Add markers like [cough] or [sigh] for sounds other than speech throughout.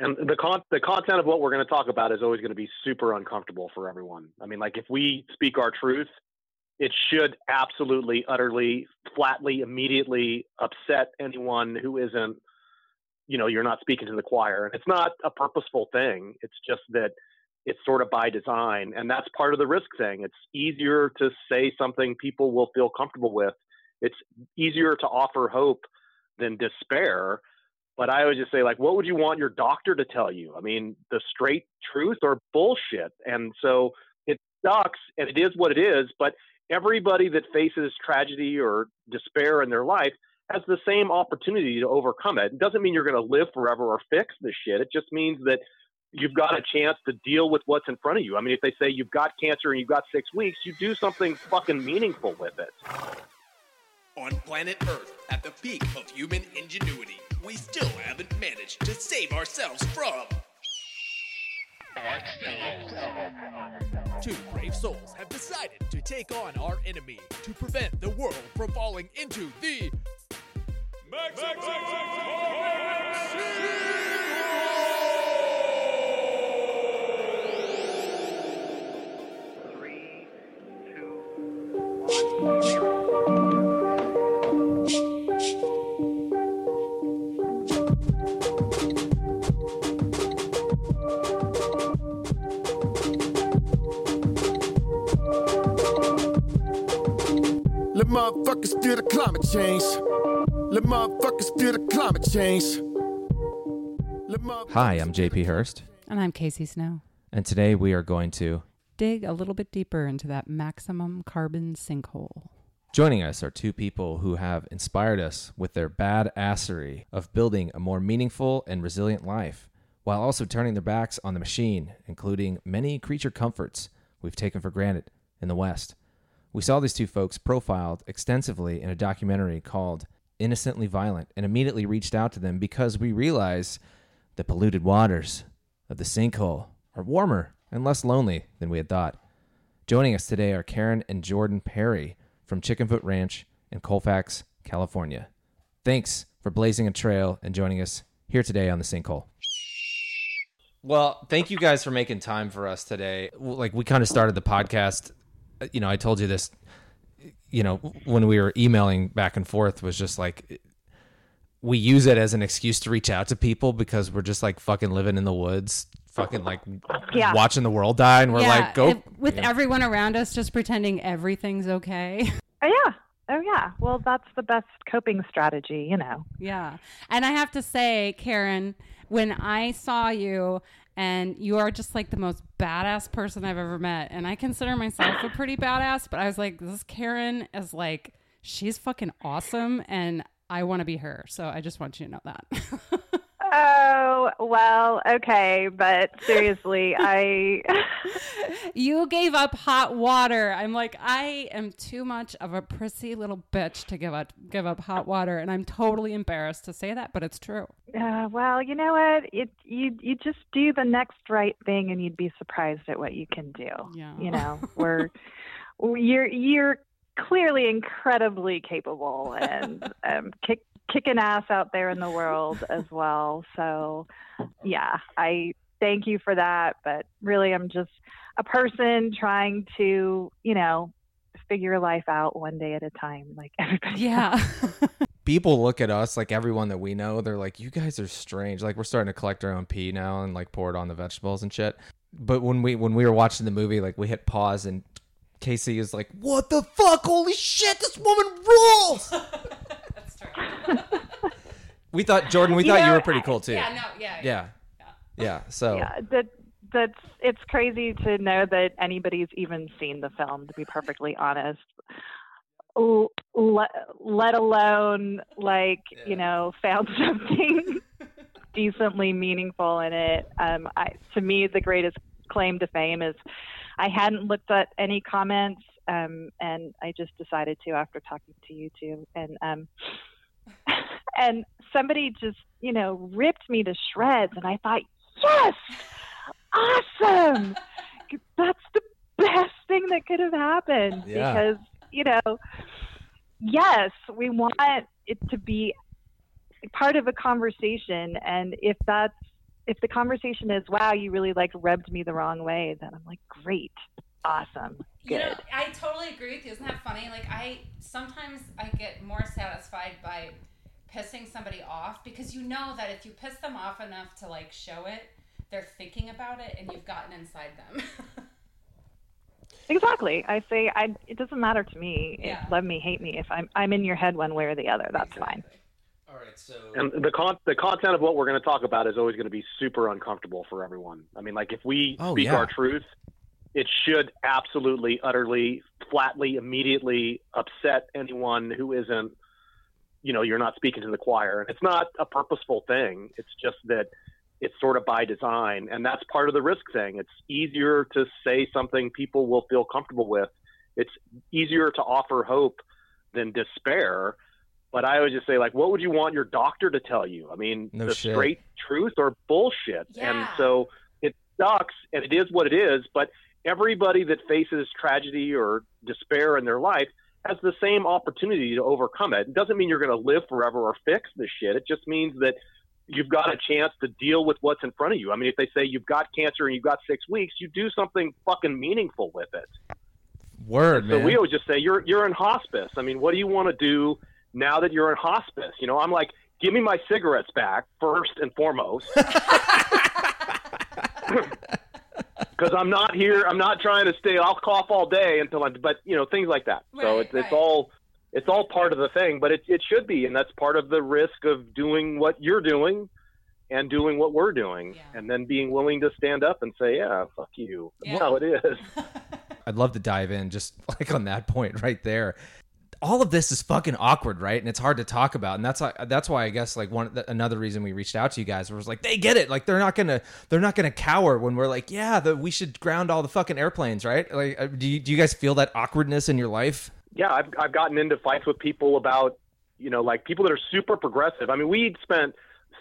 And the con- the content of what we're going to talk about is always going to be super uncomfortable for everyone. I mean, like if we speak our truth, it should absolutely, utterly, flatly, immediately upset anyone who isn't, you know, you're not speaking to the choir. And it's not a purposeful thing. It's just that it's sort of by design. And that's part of the risk thing. It's easier to say something people will feel comfortable with. It's easier to offer hope than despair. But I always just say, like, what would you want your doctor to tell you? I mean, the straight truth or bullshit? And so it sucks and it is what it is. But everybody that faces tragedy or despair in their life has the same opportunity to overcome it. It doesn't mean you're going to live forever or fix the shit. It just means that you've got a chance to deal with what's in front of you. I mean, if they say you've got cancer and you've got six weeks, you do something fucking meaningful with it. On planet Earth, at the peak of human ingenuity, we still haven't managed to save ourselves from. Two brave souls have decided to take on our enemy to prevent the world from falling into the Three, two, one, zero. Let motherfuckers feel the climate change. Let motherfuckers feel the climate change. Hi, I'm JP Hurst, And I'm Casey Snow. and today we are going to. Dig a little bit deeper into that maximum carbon sinkhole. Joining us are two people who have inspired us with their badassery of building a more meaningful and resilient life, while also turning their backs on the machine, including many creature comforts we've taken for granted in the West. We saw these two folks profiled extensively in a documentary called Innocently Violent and immediately reached out to them because we realized the polluted waters of the sinkhole are warmer and less lonely than we had thought. Joining us today are Karen and Jordan Perry from Chickenfoot Ranch in Colfax, California. Thanks for blazing a trail and joining us here today on the sinkhole. Well, thank you guys for making time for us today. Like we kind of started the podcast, you know, I told you this, you know, when we were emailing back and forth was just like we use it as an excuse to reach out to people because we're just like fucking living in the woods, fucking like Yeah. watching the world die and we're like go if- with Yeah. everyone around us just pretending everything's okay. [laughs] Oh yeah. Oh yeah. Well, that's the best coping strategy, you know. yeah. And I have to say, Karen, when I saw you and you are just like the most badass person I've ever met, and I consider myself a pretty badass, but I was like, this Karen is like, she's fucking awesome and I want to be her. So I just want you to know that. [laughs] Oh, well, okay, but seriously, I [laughs] you gave up hot water. I'm like, I am too much of a prissy little bitch to give up give up hot water, and I'm totally embarrassed to say that, but it's true. uh, well, you know what? It you you just do the next right thing and you'd be surprised at what you can do. Yeah. You know, [laughs] we're you're you're clearly incredibly capable and um kick kicking ass out there in the world as well. So, yeah, I thank you for that, but really I'm just a person trying to, you know, figure life out one day at a time like everybody Yeah. [laughs] people look at us like everyone that we know they're like you guys are strange. Like we're starting to collect our own pee now and like pour it on the vegetables and shit. But when we when we were watching the movie like we hit pause and casey is like what the fuck? Holy shit this woman rules [laughs] [laughs] we thought jordan we You thought you were pretty cool too. yeah, no, yeah. yeah. Yeah so. Yeah that that's it's crazy to know that anybody's even seen the film to be perfectly honest. L- let, let alone like you know found [laughs] something [laughs] decently meaningful in it. Um I, to me the greatest claim to fame is i hadn't looked at any comments um and i just decided to after talking to you two and um and somebody just you know ripped me to shreds and i thought yes awesome that's the best thing that could have happened Yeah. because you know yes we want it to be part of a conversation and if that's if the conversation is, "Wow, you really like rubbed me the wrong way," then I'm like, "Great, awesome, You know, I totally agree with you. Isn't that funny? Like I sometimes I get more satisfied by pissing somebody off because you know that if you piss them off enough to like show it, they're thinking about it and you've gotten inside them. Exactly. I say, I. It doesn't matter to me. If Yeah. love me, hate me. If I'm I'm in your head one way or the other, that's fine. All right, so And the con- the content of what we're going to talk about is always going to be super uncomfortable for everyone. I mean, like if we Oh, speak yeah. our truth, it should absolutely, utterly, flatly, immediately upset anyone who isn't, you know, you're not speaking to the choir. And it's not a purposeful thing. It's just that it's sort of by design, and that's part of the risk thing. It's easier to say something people will feel comfortable with. It's easier to offer hope than despair. But I always just say, like, what would you want your doctor to tell you? I mean, No the shit. straight truth or bullshit. yeah. And so it sucks, and it is what it is. But everybody that faces tragedy or despair in their life has the same opportunity to overcome it. It doesn't mean you're going to live forever or fix this shit. It just means that you've got a chance to deal with what's in front of you. I mean, if they say you've got cancer and you've got six weeks, you do something fucking meaningful with it. word, So man. we always just say you're you're in hospice. I mean, what do you want to do now that you're in hospice? You know, I'm like, give me my cigarettes back first and foremost. [laughs] [laughs] Because I'm not here. I'm not trying to stay. I'll cough all day until I'm. But you know, things like that. so Right, it's it's right. all it's all part of the thing. But it it should be, and that's part of the risk of doing what you're doing, and doing what we're doing, Yeah. and then being willing to stand up and say, yeah, fuck you. Yeah. Well, it is. [laughs] I'd love to dive in just like on that point right there. All of this is fucking awkward, right? And it's hard to talk about, and that's that's why I guess like one another reason we reached out to you guys was like they get it, like they're not gonna they're not gonna cower when we're like yeah, the, we should ground all the fucking airplanes, right? Like, uh, do you, do you guys feel that awkwardness in your life? yeah, I've I've gotten into fights with people about you know like people that are super progressive. I mean, we spent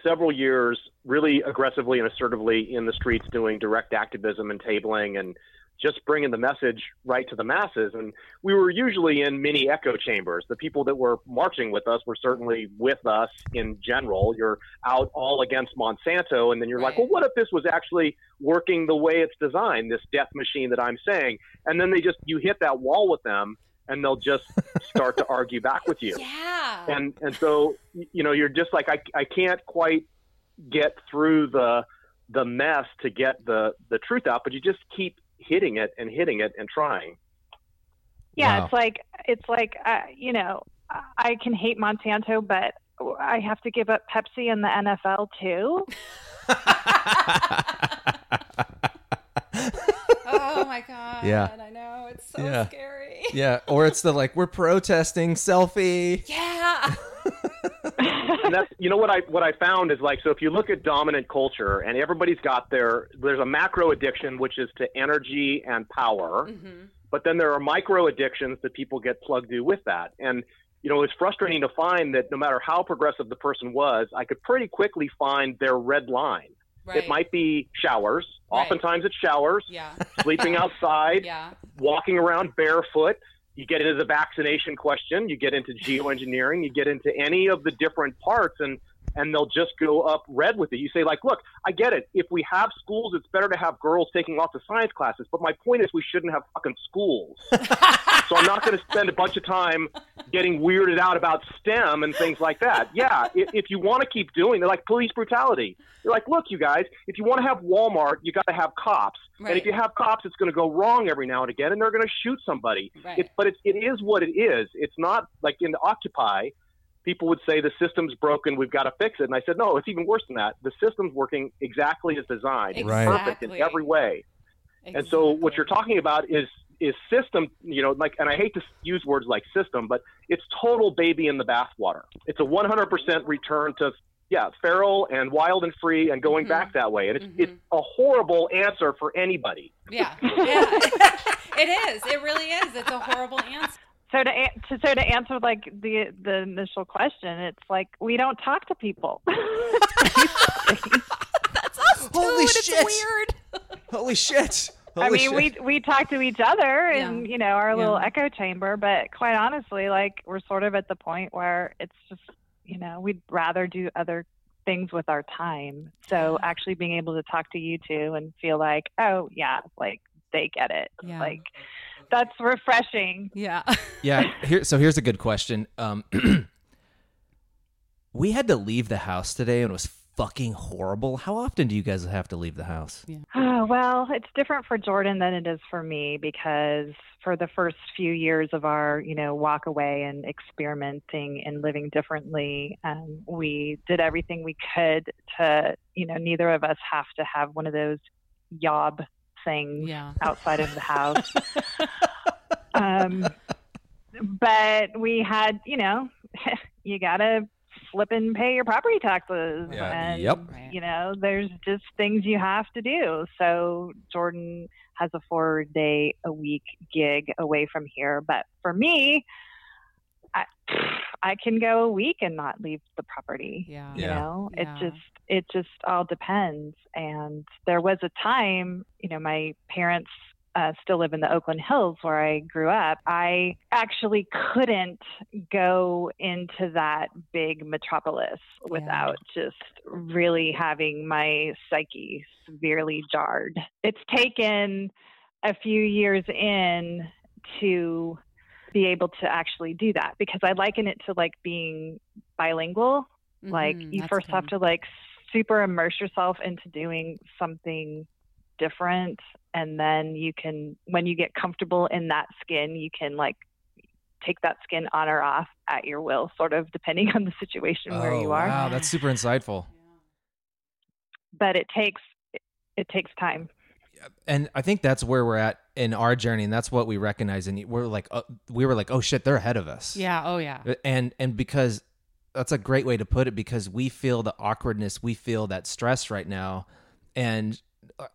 several years really aggressively and assertively in the streets doing direct activism and tabling and just bringing the message right to the masses. And we were usually in mini echo chambers. The people that were marching with us were certainly with us in general. You're out all against Monsanto, and then you're like, well, what if this was actually working the way it's designed, this death machine that I'm saying? And then they just, you hit that wall with them, and they'll just [laughs] start to argue back with you yeah. and and so you know you're just like I, I can't quite get through the the mess to get the the truth out but you just keep hitting it and hitting it and trying Yeah, Wow. it's like it's like uh, you know, I- I can hate Monsanto, but I have to give up Pepsi and the NFL too. [laughs] oh my god. Yeah. I know. It's so Yeah. scary. yeah, or it's the like we're protesting selfie. Yeah. And that's you know what I what I found is like so if you look at dominant culture and everybody's got their there's a macro addiction which is to energy and power hmm but then there are micro addictions that people get plugged to with that. And you know, it's frustrating to find that no matter how progressive the person was, I could pretty quickly find their red line. Right. It might be showers. Right. Oftentimes it's showers, Yeah. sleeping [laughs] outside, Yeah. walking around barefoot. You get into the vaccination question, you get into geoengineering, you get into any of the different parts and and they'll just go up red with it. You say like, "Look, I get it. If we have schools, it's better to have girls taking lots of science classes, but my point is we shouldn't have fucking schools." [laughs] so I'm not going to spend a bunch of time getting weirded out about STEM and things like that. Yeah, if, if you want to keep doing, they're like police brutality. They're like, look, you guys, if you want to have Walmart, you got to have cops. Right. And if you have cops, it's going to go wrong every now and again, and they're going to shoot somebody. Right. It, but it, it is what it is. It's not like in Occupy. People would say the system's broken. We've got to fix it. And I said, no, it's even worse than that. The system's working exactly as designed. It's Right. perfect in every way. And so what you're talking about is is system, you know, like, and I hate to use words like system, but it's total baby in the bathwater. It's a 100% return to, yeah, feral and wild and free and going Mhm. back that way. And it's, Mhm. it's a horrible answer for anybody. Yeah. [laughs] Yeah. [laughs] it is. It really is. It's a horrible answer. So to, to so to answer like the the initial question, it's like we don't talk to people. [laughs] That's us too. Holy and it's shit. weird. Holy shit! Holy I mean, shit. we we talk to each other in Yeah. you know our little Yeah. echo chamber, but quite honestly, like we're sort of at the point where it's just you know we'd rather do other things with our time. So actually being able to talk to you two and feel like, oh yeah, like they get it. Yeah. Like that's refreshing. Yeah. [laughs] Yeah. Here, so here's a good question. Um, [clears throat] we had to leave the house today and it was fucking horrible. How often do you guys have to leave the house? Oh, [sighs] well, it's different for Jordan than it is for me because for the first few years of our, you know, walk away and experimenting and living differently, um, we did everything we could to, you know, neither of us have to have one of those yob things Yeah. outside of the house. [laughs] um, but we had, you know, [laughs] you gotta flip and pay your property taxes, Yeah, and yep. You know, there's just things you have to do. So Jordan has a four day a week gig away from here, but for me, I, I can go a week and not leave the property Yeah. you know? Yeah. it just it just all depends. And there was a time you know my parents uh, still live in the oakland hills where i grew up. I actually couldn't go into that big metropolis without just really having my psyche severely jarred. It's taken a few years in to be able to actually do that because i liken it to like being bilingual. Like Mhm, you that's first have to like super immerse yourself into doing something different and then you can when you get comfortable in that skin you can like take that skin on or off at your will sort of depending [laughs] on the situation where oh, you are. wow, that's super insightful. but it takes it, it takes time and I think that's where we're at in our journey, and that's what we recognize. And we're like, uh, we were like, oh shit, they're ahead of us. Yeah. Oh yeah. and and because that's a great way to put it because we feel the awkwardness, we feel that stress right now, and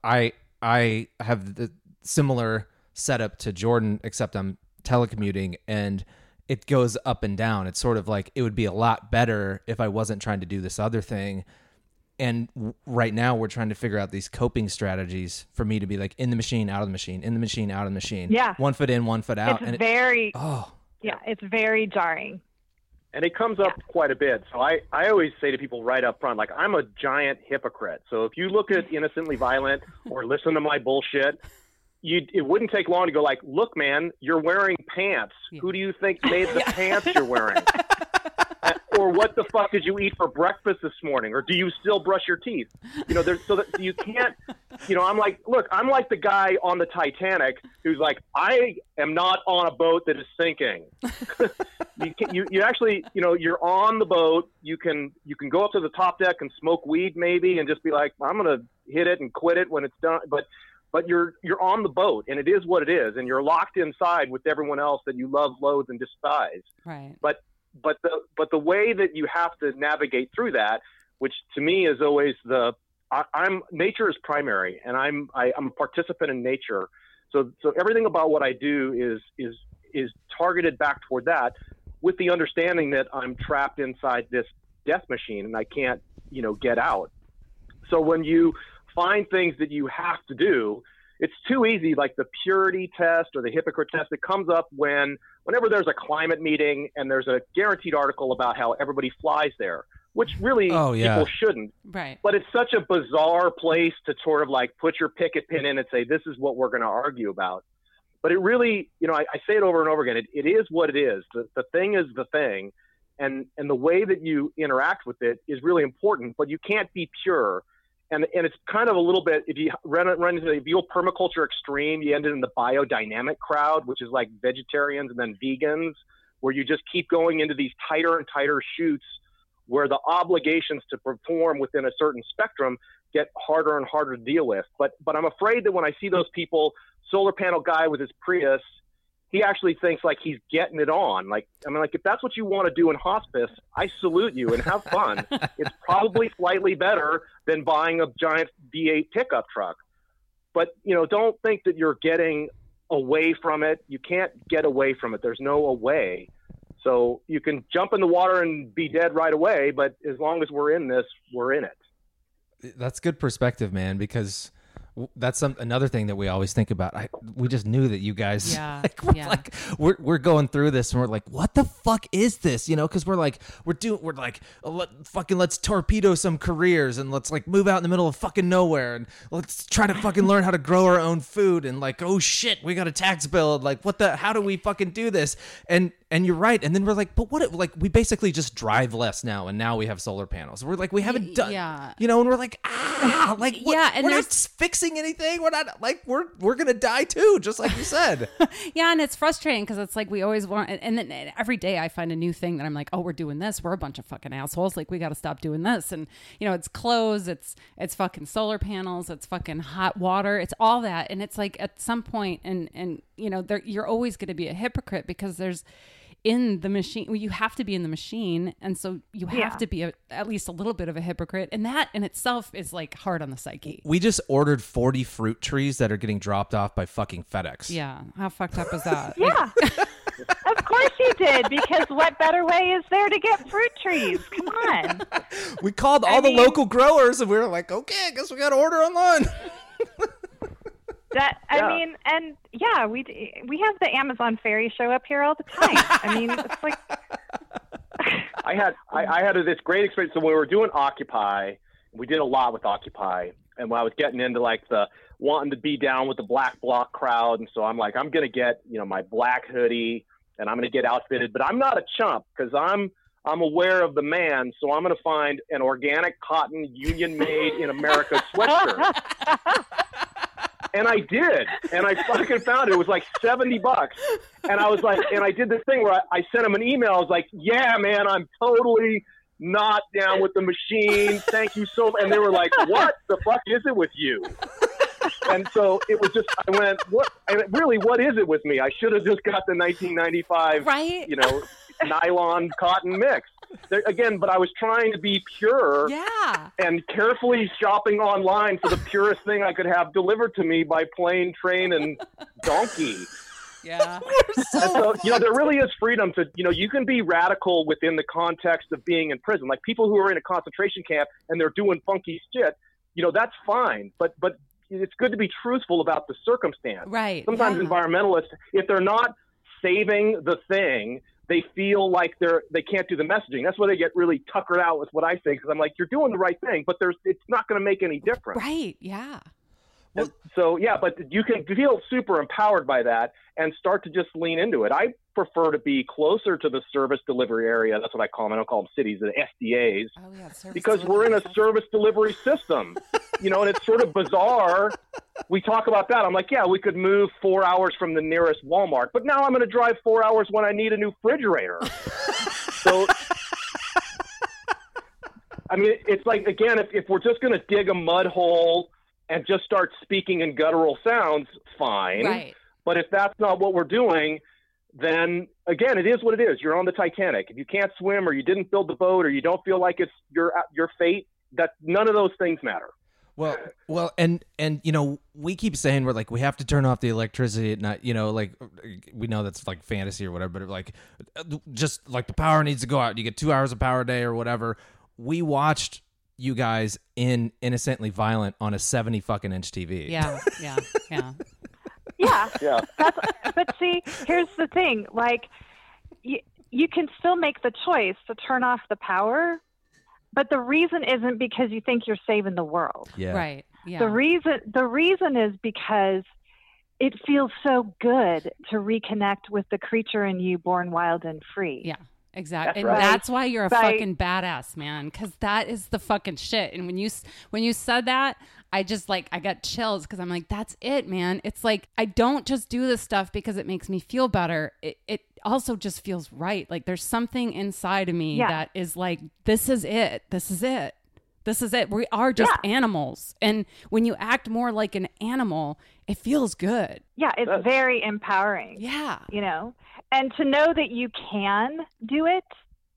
I I have the similar setup to Jordan, except I'm telecommuting and. It goes up and down. It's sort of like it would be a lot better if I wasn't trying to do this other thing and w- right now we're trying to figure out these coping strategies for me to be like in the machine out of the machine in the machine out of the machine Yeah. one foot in one foot out it's and it, very oh yeah it's very jarring and it comes up quite a bit. So I, I always say to people right up front, like I'm a giant hypocrite. So if you look at innocently violent or listen to my bullshit, you it wouldn't take long to go like, look, man, you're wearing pants. Yeah. Who do you think made the [laughs] pants you're wearing? [laughs] Or what the fuck did you eat for breakfast this morning? Or do you still brush your teeth? You know, there's so that you can't. You know, I'm like, look, I'm like the guy on the Titanic who's like, I am not on a boat that is sinking [laughs] you, can, you you actually you know you're on the boat you can you can go up to the top deck and smoke weed maybe and just be like i'm gonna hit it and quit it when it's done but but you're you're on the boat and it is what it is and you're locked inside with everyone else that you love loathe and despise Right. but but the but the way that you have to navigate through that which to me is always the I, i'm nature is primary and i'm I, i'm a participant in nature. So so everything about what i do is is is targeted back toward that with the understanding that i'm trapped inside this death machine and i can't you know get out. So when you find things that you have to do it's too easy like the purity test or the hypocrite test it comes up when whenever there's a climate meeting and there's a guaranteed article about how everybody flies there which really Oh, yeah. people shouldn't Right. but it's such a bizarre place to sort of like put your picket pin in and say this is what we're going to argue about but it really you know I, I say it over and over again it, it is what it is the, the thing is the thing and and the way that you interact with it is really important but you can't be pure and and it's kind of a little bit if you run run into the if you go permaculture extreme you end up in the biodynamic crowd which is like vegetarians and then vegans where you just keep going into these tighter and tighter chutes where the obligations to perform within a certain spectrum get harder and harder to deal with. But but I'm afraid that when I see those people, solar panel guy with his Prius, he actually thinks like he's getting it on. Like I mean, like if that's what you want to do in hospice, I salute you and have fun. [laughs] it's probably slightly better than buying a giant V8 pickup truck. But you know, don't think that you're getting away from it. You can't get away from it. There's no away. So you can jump in the water and be dead right away, but as long as we're in this, we're in it. that's good perspective man because That's some another thing that we always think about. I, we just knew that you guys, Yeah, [laughs] like, we're yeah. like we're we're going through this and we're like, what the fuck is this? You know, because we're like we're doing we're like oh, let, fucking let's torpedo some careers and let's like move out in the middle of fucking nowhere and let's try to fucking learn how to grow our own food and like oh shit, we got a tax bill. and, Like what the? How do we fucking do this? And and you're right. And then we're like, but what? If, like we basically just drive less now, and now we have solar panels. We're like we haven't done, yeah. you know, and we're like ah, like what- Yeah, and we're not there's- fixing anything. We're not like we're we're gonna die too, just like you said. [laughs] Yeah, and it's frustrating because it's like we always want, and then every day I find a new thing that I'm like, oh, we're doing this. We're a bunch of fucking assholes. Like we got to stop doing this. And you know, it's clothes, it's it's fucking solar panels, it's fucking hot water, it's all that. And it's like at some point, and and you know, there, you're always going to be a hypocrite because there's in the machine well, you have to be in the machine and so you have Yeah. to be a, at least a little bit of a hypocrite and that in itself is like hard on the psyche we just ordered forty fruit trees that are getting dropped off by fucking FedEx. yeah how fucked up is that [laughs] Yeah. of course you did, because what better way is there to get fruit trees? Come on. [laughs] We called all the mean- local growers and we were like, okay, I guess we got to order online. [laughs] That I Yeah. mean, and yeah, we d- we have the Amazon fairy show up here all the time. I mean, it's like [laughs] I had I, I had this great experience. So when we were doing Occupy, we did a lot with Occupy, and when I was getting into like the wanting to be down with the black bloc crowd, and so I'm like, I'm gonna get you know my black hoodie, and I'm gonna get outfitted, but I'm not a chump because I'm I'm aware of the man, so I'm gonna find an organic cotton union made in America [laughs] sweatshirt. And I did, and I fucking found it. It was like seventy bucks, and I was like, and I did this thing where I, I sent him an email. I was like, "Yeah, man, I'm totally not down with the machine. Thank you so." much. And they were like, "What the fuck is it with you?" And so it was just, I went, "What? And really, what is it with me? I should have just got the 1995, right you know, nylon cotton mix." There, again, but I was trying to be pure yeah and carefully shopping online for the purest thing I could have delivered to me by plane, train, and donkey. yeah [laughs] And so, you know, there really is freedom to, you know, you can be radical within the context of being in prison. Like people who are in a concentration camp and they're doing funky shit, you know, that's fine. But, but it's good to be truthful about the circumstance. right Sometimes yeah. environmentalists, if they're not saving the thing, they feel like they're they can't do the messaging. That's why they get really tuckered out with what I say because I'm like, you're doing the right thing, but there's it's not going to make any difference. right yeah And so yeah, but you can feel super empowered by that and start to just lean into it. I prefer to be closer to the service delivery area. That's what I call them. I don't call them cities, the SDAs, oh yeah service because we're in a service delivery system. [laughs] you know, and it's sort of bizarre. We talk about that. I'm like, yeah, we could move four hours from the nearest Walmart, but now I'm going to drive four hours when I need a new refrigerator. so. I mean, it's like again, if, if we're just going to dig a mud hole and just start speaking in guttural sounds, fine. right But if that's not what we're doing, then again, it is what it is. You're on the Titanic. If you can't swim, or you didn't build the boat, or you don't feel like it's your your fate, that none of those things matter. Well, well, and and you know, we keep saying we're like we have to turn off the electricity at night. You know, like we know that's like fantasy or whatever, but like just like the power needs to go out. You get two hours of power a day or whatever. We watched you guys in Innocently Violent on a seventy fucking inch TV. yeah yeah yeah yeah. Yeah. That's, but see, here's the thing: like, you you can still make the choice to turn off the power, but the reason isn't because you think you're saving the world. yeah, right yeah The reason the reason is because it feels so good to reconnect with the creature in you, born wild and free. Yeah, exactly. That's and right. that's why you're a Right. fucking badass, man. Because that is the fucking shit. And when you when you said that, I just like I got chills because I'm like, that's it, man. It's like I don't just do this stuff because it makes me feel better. It it also just feels right. Like there's something inside of me Yeah. that is like, this is it. This is it. This is it. We are just Yeah. animals. And when you act more like an animal, it feels good. Yeah, it's That's- very empowering. Yeah. you know and to know that you can do it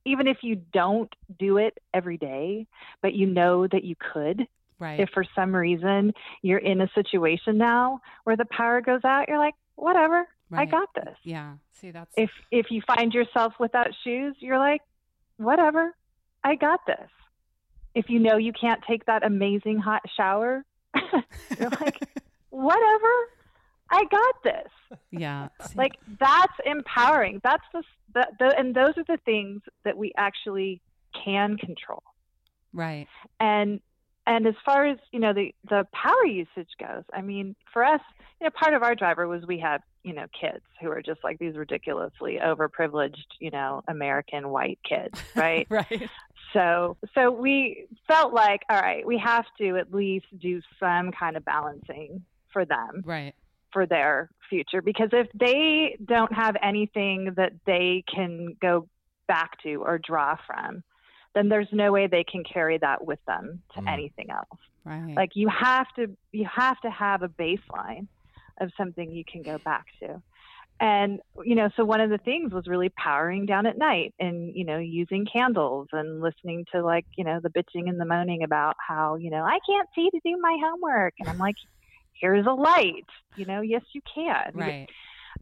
even if you don't do it every day but you know that you could Right. if for some reason you're in a situation now where the power goes out you're like whatever i got this yeah. See, that's if if you find yourself without shoes you're like whatever i got this if you know you can't take that amazing hot shower [laughs] You're like, [laughs] whatever, I got this. Yeah. [laughs] Like that's empowering. That's the, the, the and those are the things that we actually can control. right. And and as far as you know the the power usage goes, I mean, for us, you know, part of our driver was we had you know kids who are just like these ridiculously overprivileged, you know, American white kids, [laughs] right? Right. So so we felt like, all right, we have to at least do some kind of balancing for them Right. for their future because if they don't have anything that they can go back to or draw from, then there's no way they can carry that with them to Mm. anything else. Right. Like you have to you have to have a baseline of something you can go back to. And you know, so one of the things was really powering down at night and you know, using candles and listening to like, you know, the bitching and the moaning about how, you know, I can't see to do my homework and I'm like here's a light. You know, yes you can. right.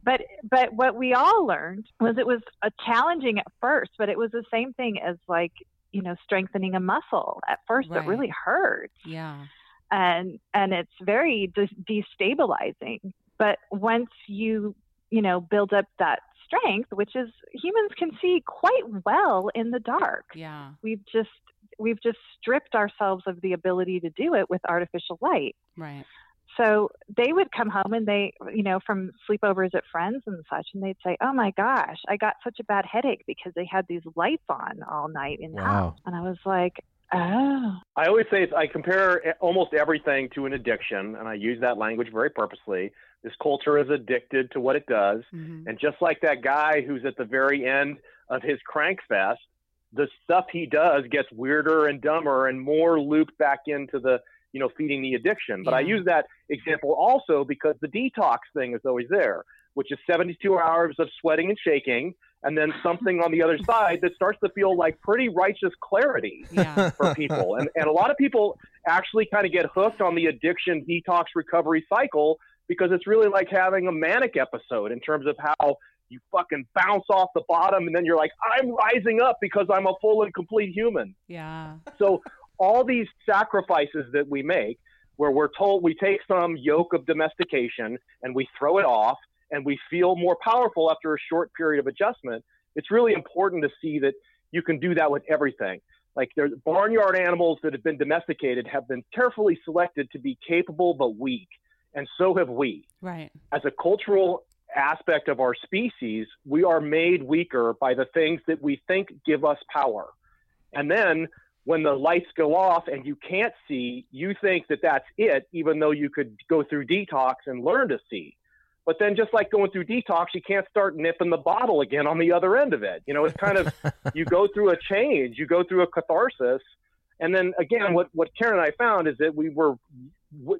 But but what we all learned was it was a challenging at first, but it was the same thing as like, you know, strengthening a muscle. At first Right. it really hurts Yeah. and and it's very de- destabilizing but once you you know build up that strength which is humans can see quite well in the dark Yeah. we've just we've just stripped ourselves of the ability to do it with artificial light Right. So they would come home and they you know from sleepovers at friends and such and they'd say oh my gosh i got such a bad headache because they had these lights on all night in the Wow. house and i was like oh I always say I compare almost everything to an addiction, and I use that language very purposely. This culture is addicted to what it does, Mhm. and just like that guy who's at the very end of his crank fest, the stuff he does gets weirder and dumber and more looped back into the you know feeding the addiction. But I use that example also because the detox thing is always there, which is 72 hours of sweating and shaking, and then something on the other [laughs] side that starts to feel like pretty righteous clarity Yeah. [laughs] for people. And, and a lot of people actually kind of get hooked on the addiction detox recovery cycle because it's really like having a manic episode in terms of how you fucking bounce off the bottom and then you're like, I'm rising up because I'm a full and complete human. Yeah. So all these sacrifices that we make where we're told we take some yoke of domestication and we throw it off and we feel more powerful after a short period of adjustment, it's really important to see that you can do that with everything. Like there's barnyard animals that have been domesticated have been carefully selected to be capable but weak. And so have we. Right. As a cultural aspect of our species, we are made weaker by the things that we think give us power. And then when the lights go off and you can't see, you think that that's it, even though you could go through detox and learn to see. But then, just like going through detox, you can't start nipping the bottle again on the other end of it. You know, it's kind of [laughs] you go through a change, you go through a catharsis, and then again, what what Karen and I found is that we were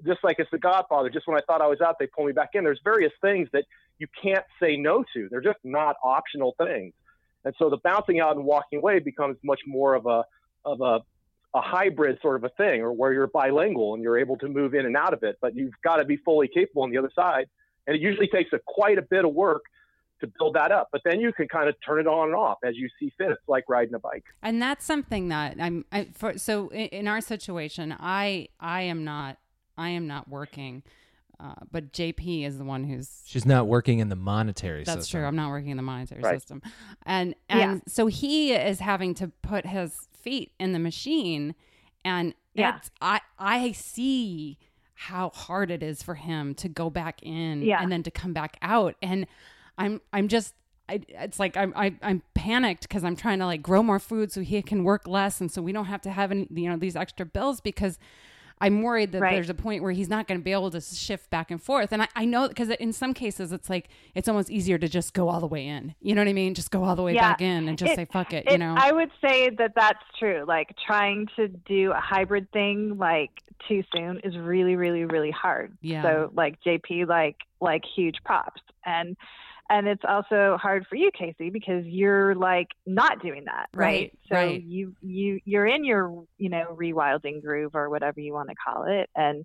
just like it's the Godfather. Just when I thought I was out, they pull me back in. There's various things that you can't say no to. They're just not optional things. And so the bouncing out and walking away becomes much more of a of a a hybrid sort of a thing, or where you're bilingual and you're able to move in and out of it, but you've got to be fully capable on the other side. And it usually takes a quite a bit of work to build that up. But then you can kind of turn it on and off as you see fit. It's like riding a bike. and that's something that I'm I, for. So in, in our situation, I I am not I am not working, uh, but JP is the one who's. She's not working in the monetary That's system. true. I'm not working in the monetary Right. system, and and Yeah. so he is having to put his feet in the machine, and Yeah. it's, I I see how hard it is for him to go back in Yeah. and then to come back out, and I'm I'm just I, it's like I'm I, I'm panicked because I'm trying to like grow more food so he can work less and so we don't have to have any you know these extra bills because I'm worried that Right. there's a point where he's not going to be able to shift back and forth and I, I know because in some cases it's like it's almost easier to just go all the way in you know what I mean just go all the way Yeah. back in and just It- say fuck it, you know I would say that that's true. Like trying to do a hybrid thing like too soon is really, really, really hard. Yeah. So like JP, like like huge props, and and it's also hard for you, Casey, because you're like not doing that, right? Right, so right. you you you're in your you know rewilding groove or whatever you want to call it, and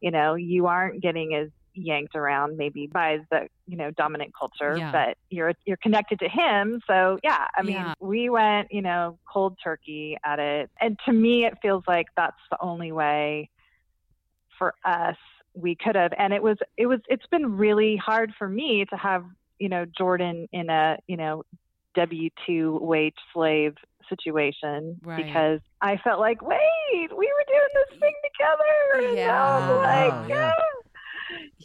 you know you aren't getting as yanked around maybe by the you know dominant culture Yeah. but you're you're connected to him so yeah i mean Yeah. we went you know cold turkey at it and to me it feels like that's the only way for us, we could have. And it was it was it's been really hard for me to have you know Jordan in a you know W two wage slave situation Right. because I felt like wait we were doing this thing together. And I was Yeah. like, Wow, yeah.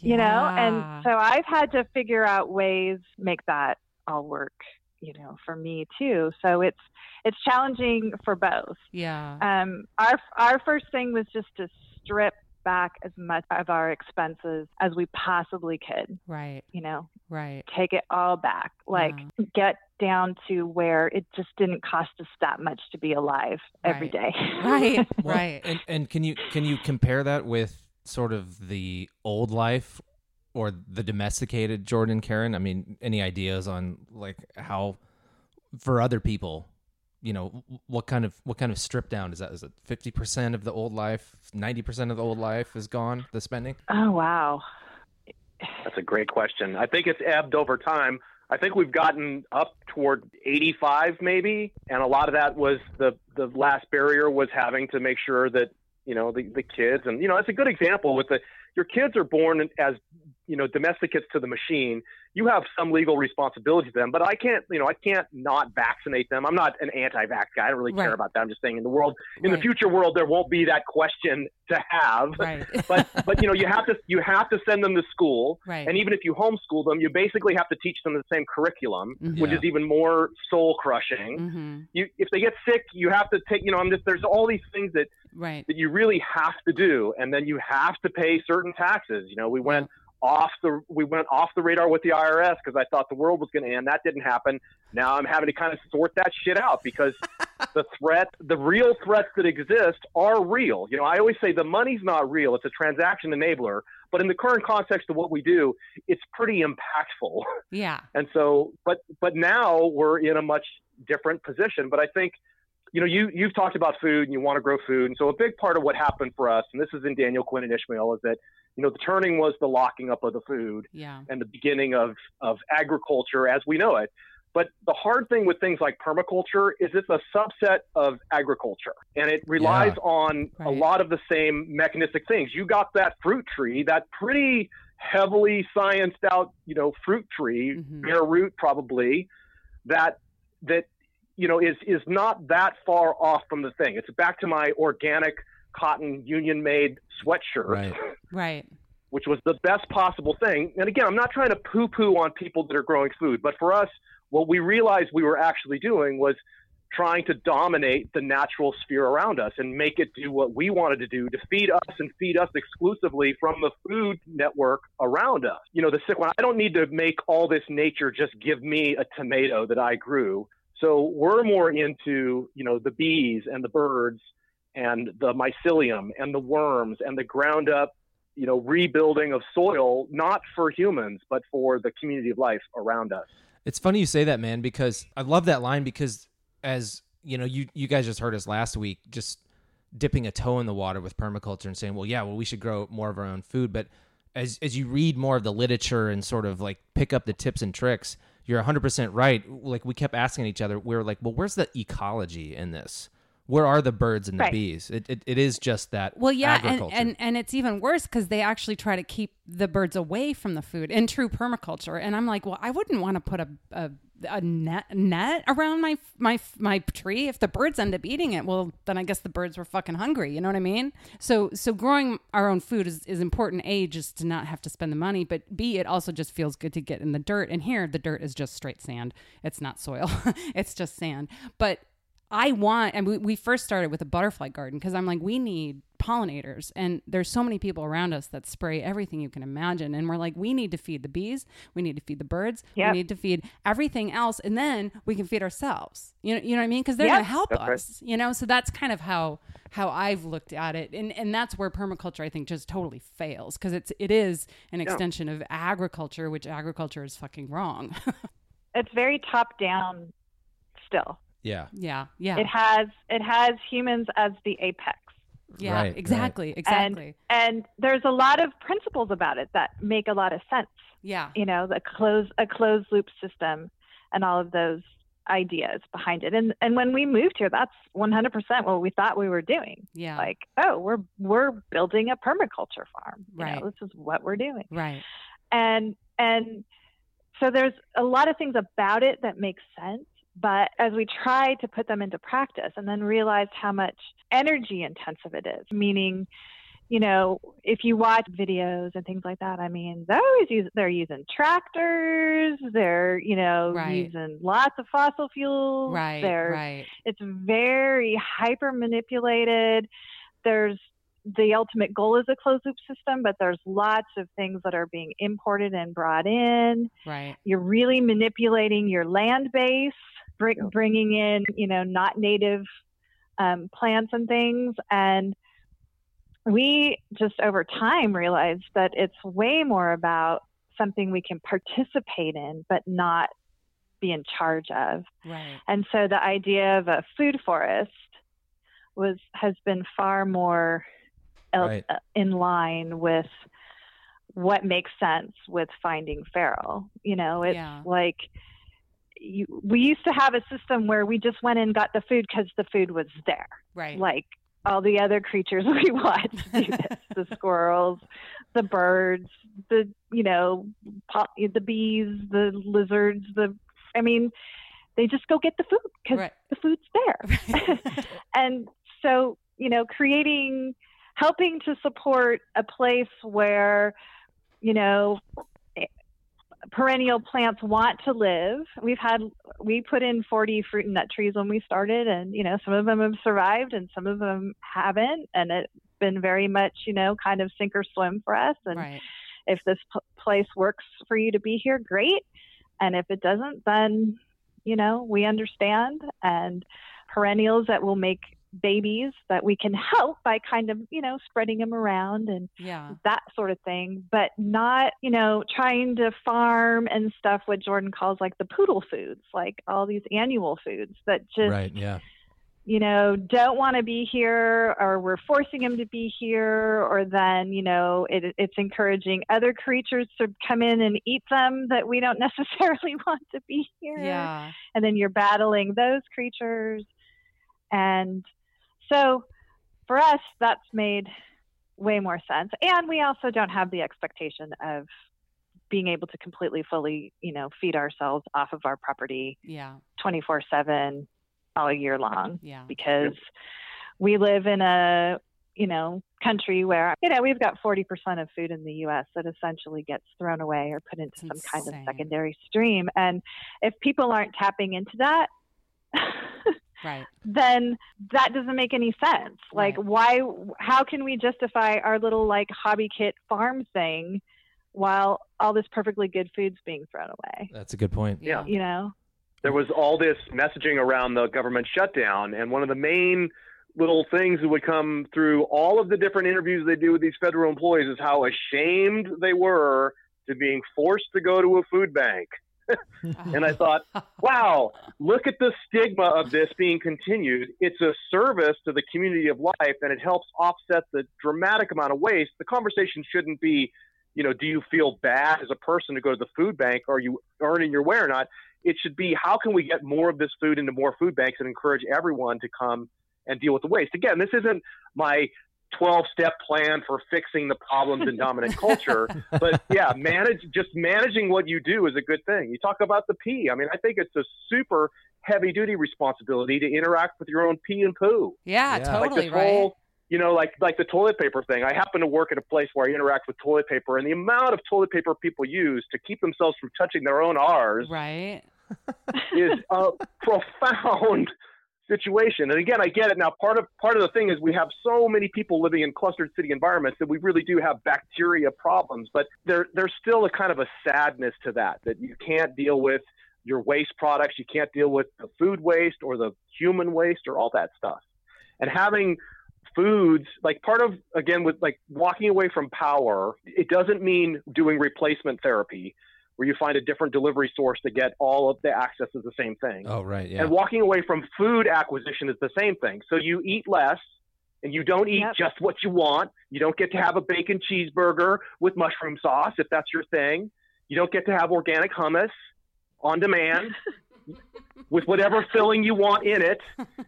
you know and so i've had to figure out ways make that all work you know for me too so it's it's challenging for both yeah. um our our first thing was just to strip back as much of our expenses as we possibly could right. you know Right. take it all back like get down to where it just didn't cost us that much to be alive every Right. day Right. [laughs] Well, right. And and can you can you compare that with sort of the old life or the domesticated Jordan Karen? I mean, any ideas on like how for other people, you know, what kind of what kind of strip down is that? Is it fifty percent of the old life, ninety percent of the old life is gone? The spending. oh wow That's a great question. I think it's ebbed over time. I think we've gotten up toward 85 maybe, and a lot of that was the the last barrier was having to make sure that you know the the kids and you know it's a good example with the your kids are born as you know domesticates to the machine. You have some legal responsibility to them, but I can't you know I can't not vaccinate them. I'm not an anti-vax guy. I don't really Right. care about that. I'm just saying in the world in Right. the future world there won't be that question to have. Right. [laughs] but but you know you have to you have to send them to school right. and even if you homeschool them, you basically have to teach them the same curriculum, Mhm. which Yeah. is even more soul crushing. mm-hmm. You, if they get sick, you have to take, you know, I'm just, there's all these things that, Right. that you really have to do. And then you have to pay certain taxes. You know, we went off the, we went off the radar with the IRS because I thought the world was going to end. That didn't happen. Now I'm having to kind of sort that shit out because [laughs] the threat, the real threats that exist are real. You know, I always say the money's not real. It's a transaction enabler. But in the current context of what we do, it's pretty impactful. Yeah. [laughs] And so, but but now we're in a much different position. But I think, you know, you you've talked about food and you want to grow food, and so a big part of what happened for us, and this is in Daniel Quinn and Ishmael, is that you know the turning was the locking up of the food Yeah. and the beginning of of agriculture as we know it. But the hard thing with things like permaculture is it's a subset of agriculture, and it relies on a lot of the same mechanistic things. You got that fruit tree, that pretty heavily scienced out, you know, fruit tree, Mhm. bare root probably, that that you know is is not that far off from the thing. It's back to my organic cotton union made sweatshirt Right. [laughs] Right. which was the best possible thing. And again, I'm not trying to poo poo on people that are growing food, but for us, what we realized we were actually doing was trying to dominate the natural sphere around us and make it do what we wanted to do to feed us and feed us exclusively from the food network around us. You know, the sick one, I don't need to make all this nature just give me a tomato that I grew. So we're more into, you know, the bees and the birds and the mycelium and the worms and the ground up you know, rebuilding of soil, not for humans, but for the community of life around us. It's funny you say that, man, because I love that line because as you know, you you guys just heard us last week, just dipping a toe in the water with permaculture and saying, well, yeah, well, we should grow more of our own food. But as as you read more of the literature and sort of like pick up the tips and tricks, you're 100 percent right. Like we kept asking each other, we were like, well, where's the ecology in this? Where are the birds and the Right. bees? It, it, it is just that. Well, yeah, and, and and it's even worse because they actually try to keep the birds away from the food in true permaculture. And I'm like, well, I wouldn't want to put a a, a net net around my my my tree if the birds end up eating it. Well, then I guess the birds were fucking hungry. You know what I mean? So so growing our own food is is important. A just to not have to spend the money, but B it also just feels good to get in the dirt. And here the dirt is just straight sand. It's not soil. [laughs] it's just sand. But I want, and we, we first started with a butterfly garden because I'm like, we need pollinators. And there's so many people around us that spray everything you can imagine. And we're like, we need to feed the bees, we need to feed the birds, Yep. we need to feed everything else. And then we can feed ourselves. You know, you know what I mean? Because they're Yep. going to help That's right. us, you know? So that's kind of how how I've looked at it. And, and that's where permaculture, I think, just totally fails because it's, it is an extension of agriculture, which agriculture is fucking wrong. [laughs] it's very top down still yeah, yeah. Yeah. it has it has humans as the apex yeah. Right, right. exactly. Exactly. and there's a lot of principles about it that make a lot of sense yeah. you know the close a closed loop system and all of those ideas behind it. And and when we moved here, that's 100% what we thought we were doing. Yeah. Like, oh, we're we're building a permaculture farm. You know, Right. this is what we're doing. right. And and so there's a lot of things about it that make sense. But as we tried to put them into practice and then realized how much energy intensive it is, meaning, you know, if you watch videos and things like that, I mean, they're always use, they're using tractors, they're, you know, Right. using lots of fossil fuels. Right. They're Right. it's very hyper manipulated. There's the ultimate goal is a closed loop system, but there's lots of things that are being imported and brought in. Right. You're really manipulating your land base, bring, bringing in, you know, not native um, plants and things. And we just over time realized that it's way more about something we can participate in, but not be in charge of. Right. And so the idea of a food forest was has been far more el- Right. uh, in line with what makes sense with finding feral. You know, it's Yeah. like you, we used to have a system where we just went and got the food because the food was there. Right. Like all the other creatures [laughs] we watch [laughs] the squirrels, the birds, the you know, the bees, the lizards, the I mean, they just go get the food because Right. the food's there. [laughs] and so, you know, creating, helping to support a place where, you know, perennial plants want to live. We've had, we put in 40 fruit and nut trees when we started, and, you know, some of them have survived and some of them haven't. And it's been very much, you know, kind of sink or swim for us. And right. if this p- place works for you to be here, great. And if it doesn't, then, you know, we understand. And perennials that will make babies that we can [laughs] help by kind of, you know, spreading them around and Yeah. that sort of thing, but not, you know, trying to farm and stuff what Jordan calls like the poodle foods, like all these annual foods that just Right. Yeah. you know, don't want to be here or we're forcing them to be here or then, you know, it, it's encouraging other creatures to come in and eat them that we don't [laughs] necessarily want to be here. Yeah. And then you're battling those creatures. And so for us, that's made way more sense. And we also don't have the expectation of being able to completely, fully, you know, feed ourselves off of our property Yeah. 24 7 all year long Yeah. because we live in a you know country where you know we've got 40% of food in the US that essentially gets thrown away or put into It's some kind of secondary stream and if people aren't tapping into that Right. then that doesn't make any sense like Right. why how can we justify our little like hobby kit farm thing while all this perfectly good food's being thrown away That's a good point. Yeah. you know there was all this messaging around the government shutdown, and one of the main little things that would come through all of the different interviews they do with these federal employees is how ashamed they were to being forced to go to a food bank. [laughs] And I thought, wow, look at the stigma of this being continued. It's a service to the community of life and it helps offset the dramatic amount of waste. The conversation shouldn't be, you know, do you feel bad as a person to go to the food bank? Are you earning your way or not? It should be, how can we get more of this food into more food banks and encourage everyone to come and deal with the waste? Again, this isn't my 12 step plan for fixing the problems in dominant culture [laughs] but yeah, manage just managing what you do is a good thing. You talk about the pee. I mean, I think it's a super heavy duty responsibility to interact with your own pee and poo. Yeah, Yeah. Like totally this right. whole, you know, like like the toilet paper thing. I happen to work at a place where I interact with toilet paper, and the amount of toilet paper people use to keep themselves from touching their own R's Right. [laughs] is a profound situation. And again, I get it. Now, part of part of the thing is we have so many people living in clustered city environments that we really do have bacteria problems. But there there's still a kind of a sadness to that that you can't deal with your waste products, you can't deal with the food waste or the human waste or all that stuff. And having foods like part of again with like walking away from power it doesn't mean doing replacement therapy where you find a different delivery source to get all of the access is the same thing Oh, right. Yeah. and walking away from food acquisition is the same thing. So you eat less and you don't eat Yep. just what you want. You don't get to have a bacon cheeseburger with mushroom sauce if that's your thing. You don't get to have organic hummus on demand. [laughs] with whatever filling you want in it.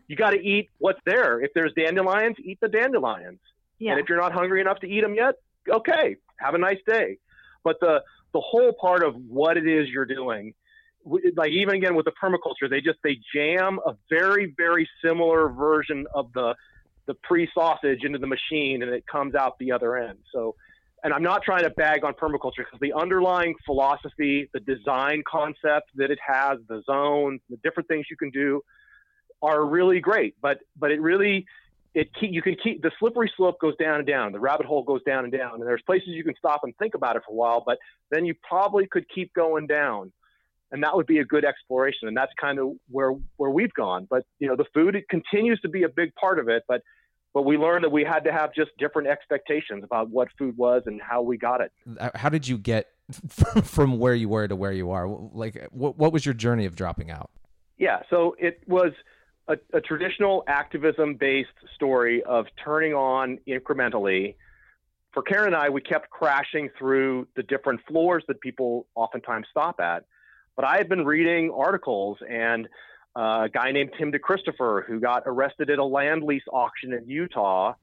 You got to eat what's there. If there's dandelions, eat the dandelions. Yeah. And if you're not hungry enough to eat them yet, okay, have a nice day. But the the whole part of what it is you're doing, like even again with the permaculture, they just they jam a very very similar version of the the pre sausage into the machine, and it comes out the other end. So. And I'm not trying to bag on permaculture because the underlying philosophy, the design concept that it has, the zones, the different things you can do, are really great. But but it really it keep, you can keep the slippery slope goes down and down. The rabbit hole goes down and down. And there's places you can stop and think about it for a while, but then you probably could keep going down. And that would be a good exploration. And that's kind of where where we've gone. But you know, the food it continues to be a big part of it. But but we learned that we had to have just different expectations about what food was and how we got it. How did you get [laughs] from where you were to where you are? Like, what, what was your journey of dropping out? Yeah, so it was a, a traditional activism based story of turning on incrementally. For Karen and I, we kept crashing through the different floors that people oftentimes stop at. But I had been reading articles and uh, a guy named Tim DeChristopher who got arrested at a land lease auction in Utah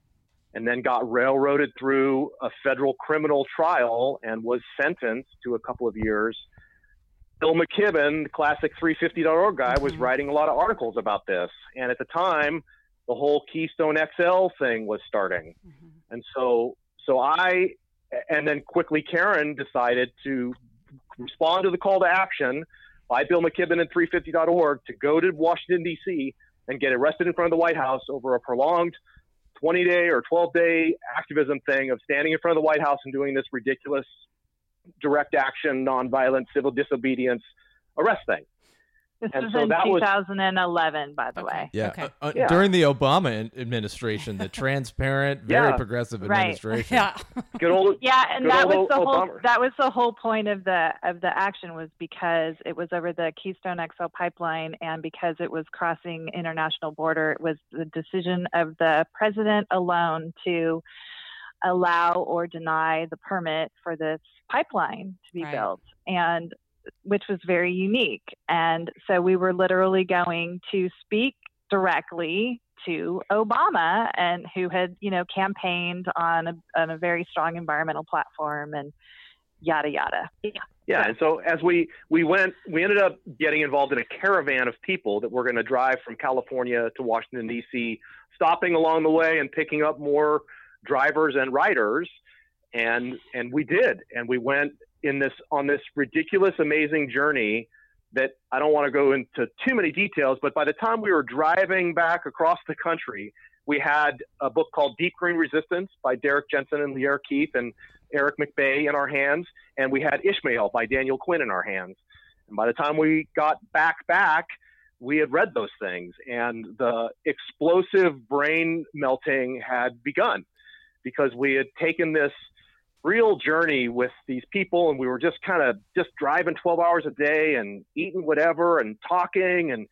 and then got railroaded through a federal criminal trial and was sentenced to a couple of years. Bill McKibben, the classic 350.org guy, was mm-hmm. writing a lot of articles about this. And at the time, the whole Keystone XL thing was starting. Mm-hmm. And so, so I, and then quickly Karen decided to respond to the call to action by Bill McKibben and 350.org to go to Washington, D.C. and get arrested in front of the White House over a prolonged 20 day or 12 day activism thing of standing in front of the White House and doing this ridiculous direct action, nonviolent civil disobedience arrest thing. This And was so in that was- 2011, by the way. Yeah, Okay. uh, uh, Yeah. during the Obama administration, the transparent, very Yeah. progressive Right. administration. Yeah. [laughs] Good old Yeah, and Good that was old the whole that was the whole point of the of the action was because it was over the Keystone XL pipeline and because it was crossing international border, it was the decision of the president alone to allow or deny the permit for this pipeline to be Right. built and which was very unique. And so we were literally going to speak directly to Obama and who had, you know, campaigned on a, on a very strong environmental platform and yada yada. Yeah. Yeah, and so as we we went, we ended up getting involved in a caravan of people that were going to drive from California to Washington D.C., stopping along the way and picking up more drivers and riders, and and we did, and we went in this on this ridiculous, amazing journey that I don't want to go into too many details, but by the time we were driving back across the country, we had a book called Deep Green Resistance by Derrick Jensen and Lierre Keith and Aric McBay in our hands, and we had Ishmael by Daniel Quinn in our hands. And by the time we got back back, we had read those things, and the explosive brain melting had begun because we had taken this real journey with these people, and we were just kind of just driving 12 hours a day and eating whatever and talking and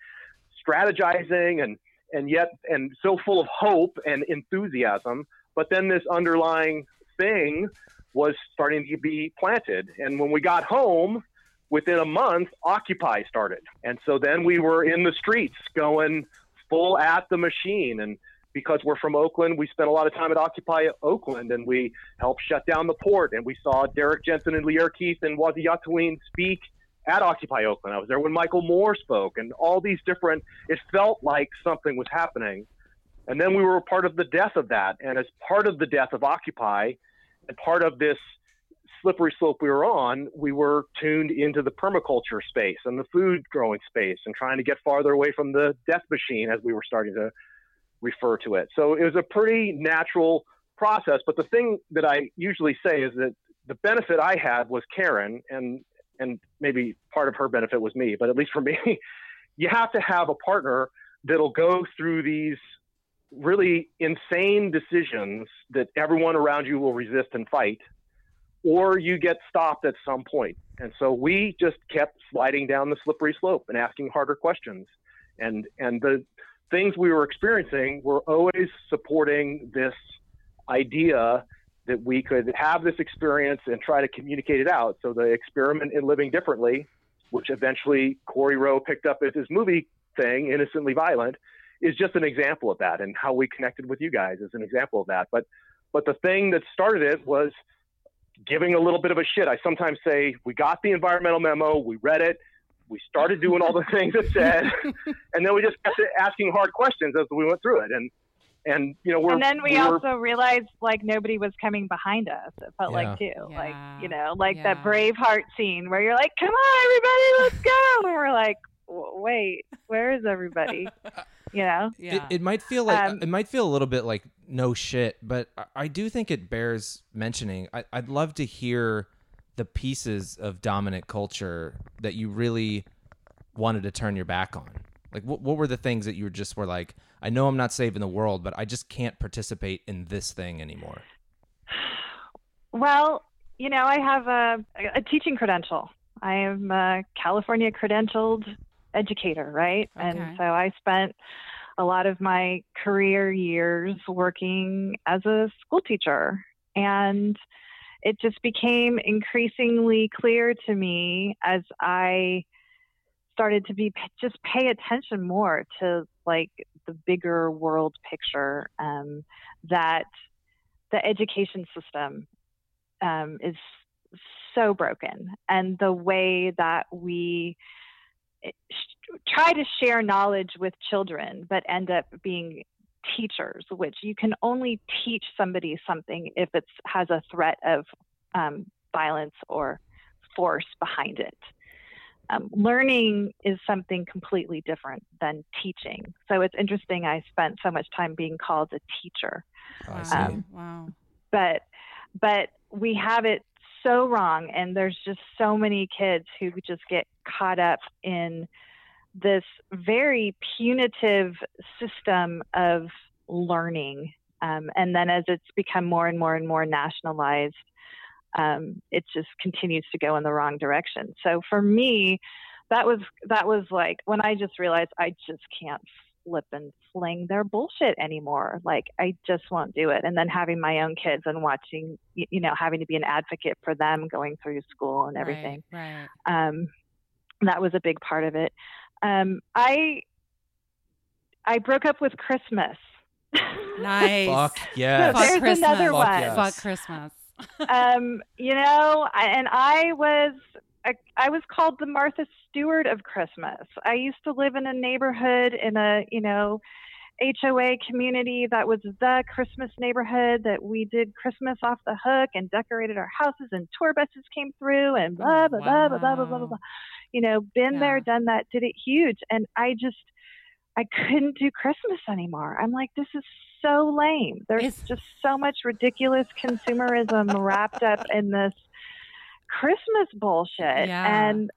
strategizing and and yet and so full of hope and enthusiasm. But then this underlying thing was starting to be planted. And when we got home, within a month, Occupy started. And so then we were in the streets going full at the machine. And because we're from Oakland, we spent a lot of time at Occupy Oakland and we helped shut down the port. And we saw Derrick Jensen and Lierre Keith and Waziyatawin speak at Occupy Oakland. I was there when Michael Moore spoke and all these different, it felt like something was happening. And then we were part of the death of that. And as part of the death of Occupy and part of this slippery slope we were on, we were tuned into the permaculture space and the food growing space and trying to get farther away from the death machine as we were starting to refer to it. So it was a pretty natural process. But the thing that I usually say is that the benefit I had was Karen and and maybe part of her benefit was me, but at least for me, [laughs] you have to have a partner that'll go through these really insane decisions that everyone around you will resist and fight, or you get stopped at some point. And so we just kept sliding down the slippery slope and asking harder questions. And and the things we were experiencing were always supporting this idea that we could have this experience and try to communicate it out. So the experiment in living differently which eventually Corey Rowe picked up as his movie thing, Innocently Violent, is just an example of that, and how we connected with you guys is an example of that. But but the thing that started it was giving a little bit of a shit. I sometimes say we got the environmental memo, we read it, we started doing all the [laughs] things it said, and then we just kept asking hard questions as we went through it. And and you know we're and then we we're, also realized like nobody was coming behind us. It felt like too, Yeah. like you know, like that Yeah. Braveheart scene where you're like, "Come on, everybody, let's go!" And we're like, "Wait, where is everybody?" You know? Yeah. It, it might feel like Um, it might feel a little bit like no shit, but I, I do think it bears mentioning. I, I'd love to hear the pieces of dominant culture that you really wanted to turn your back on. Like, what what were the things that you were just were like? I know I'm not saving the world, but I just can't participate in this thing anymore. Well, you know, I have a, a teaching credential. I am a California credentialed educator, right? Okay. And so I spent a lot of my career years working as a school teacher. And it just became increasingly clear to me as I started to be just pay attention more to like the bigger world picture um, that the education system um, is so broken, and the way that we eh, try to share knowledge with children, but end up being teachers, which you can only teach somebody something if it has a threat of um, violence or force behind it. Um, learning is something completely different than teaching. So it's interesting. I spent so much time being called a teacher I Wow. see. Um, wow. but but we have it so wrong and there's just so many kids who just get caught up in this very punitive system of learning um, and then as it's become more and more and more nationalized um, it just continues to go in the wrong direction so for me that was that was like when i just realized i just can't flip and fling their bullshit anymore. Like I just won't do it. And then having my own kids and watching, you know, having to be an advocate for them going through school and everything. Right. Um, that was a big part of it. Um, I I broke up with Christmas. right. Nice. Fuck [laughs] yes. Fuck There's Christmas. another Fuck one. yes. Fuck Christmas. [laughs] um, you know, I- and I was I, I was called the Martha Stewart of Christmas. I used to live in a neighborhood in a you know HOA community that was the Christmas neighborhood that we did Christmas off the hook and decorated our houses and tour buses came through and blah blah blah blah blah blah blah. blah. You know, been there, done that, did it huge, and I just I couldn't do Christmas anymore. I'm like, this is so lame. There's It's- just so much ridiculous consumerism wrapped up in this Christmas bullshit. Yeah. And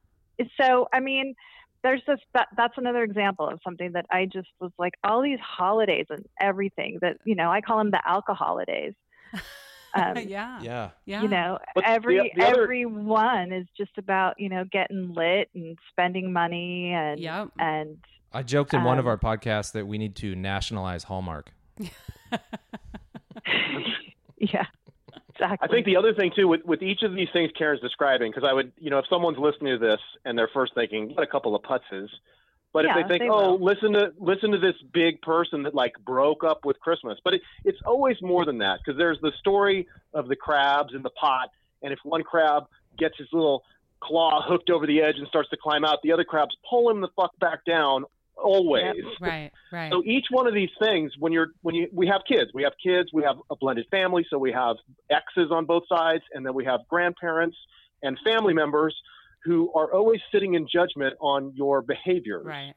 so, I mean, there's this, that, that's another example of something that I just was like, all these holidays and everything that, you know, I call them the alcoholidays. [laughs] [laughs] Um, yeah. Yeah. Yeah. you know But every the other- every one is just about you know getting lit and spending money and Yep. and I joked in one of Um, our podcasts that we need to nationalize Hallmark. [laughs] yeah exactly I think the other thing too with, with each of these things Karen's describing, because I would, you know, if someone's listening to this and they're first thinking, what a couple of putzes, but Yeah, if they think, they oh, listen to listen to this big person that like broke up with Christmas, but it, it's always more than that because there's the story of the crabs in the pot, and if one crab gets his little claw hooked over the edge and starts to climb out, the other crabs pull him the fuck back down always. Right. Right. So each one of these things, when you're when you we have kids, we have kids, we have a blended family, so we have exes on both sides, and then we have grandparents and family members who are always sitting in judgment on your behaviors right.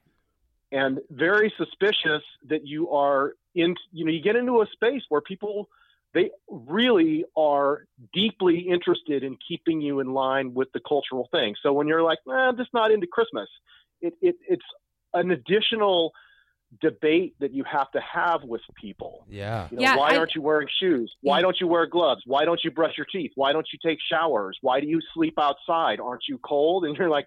and very suspicious that you are in you know you get into a space where people they really are deeply interested in keeping you in line with the cultural thing so when you're like eh, i'm just not into christmas it, it it's an additional debate that you have to have with people Yeah. you know, Yeah, why I- aren't you wearing shoes? Why Yeah. don't you wear gloves? Why don't you brush your teeth? Why don't you take showers? Why do you sleep outside? Aren't you cold? [laughs] And you're like,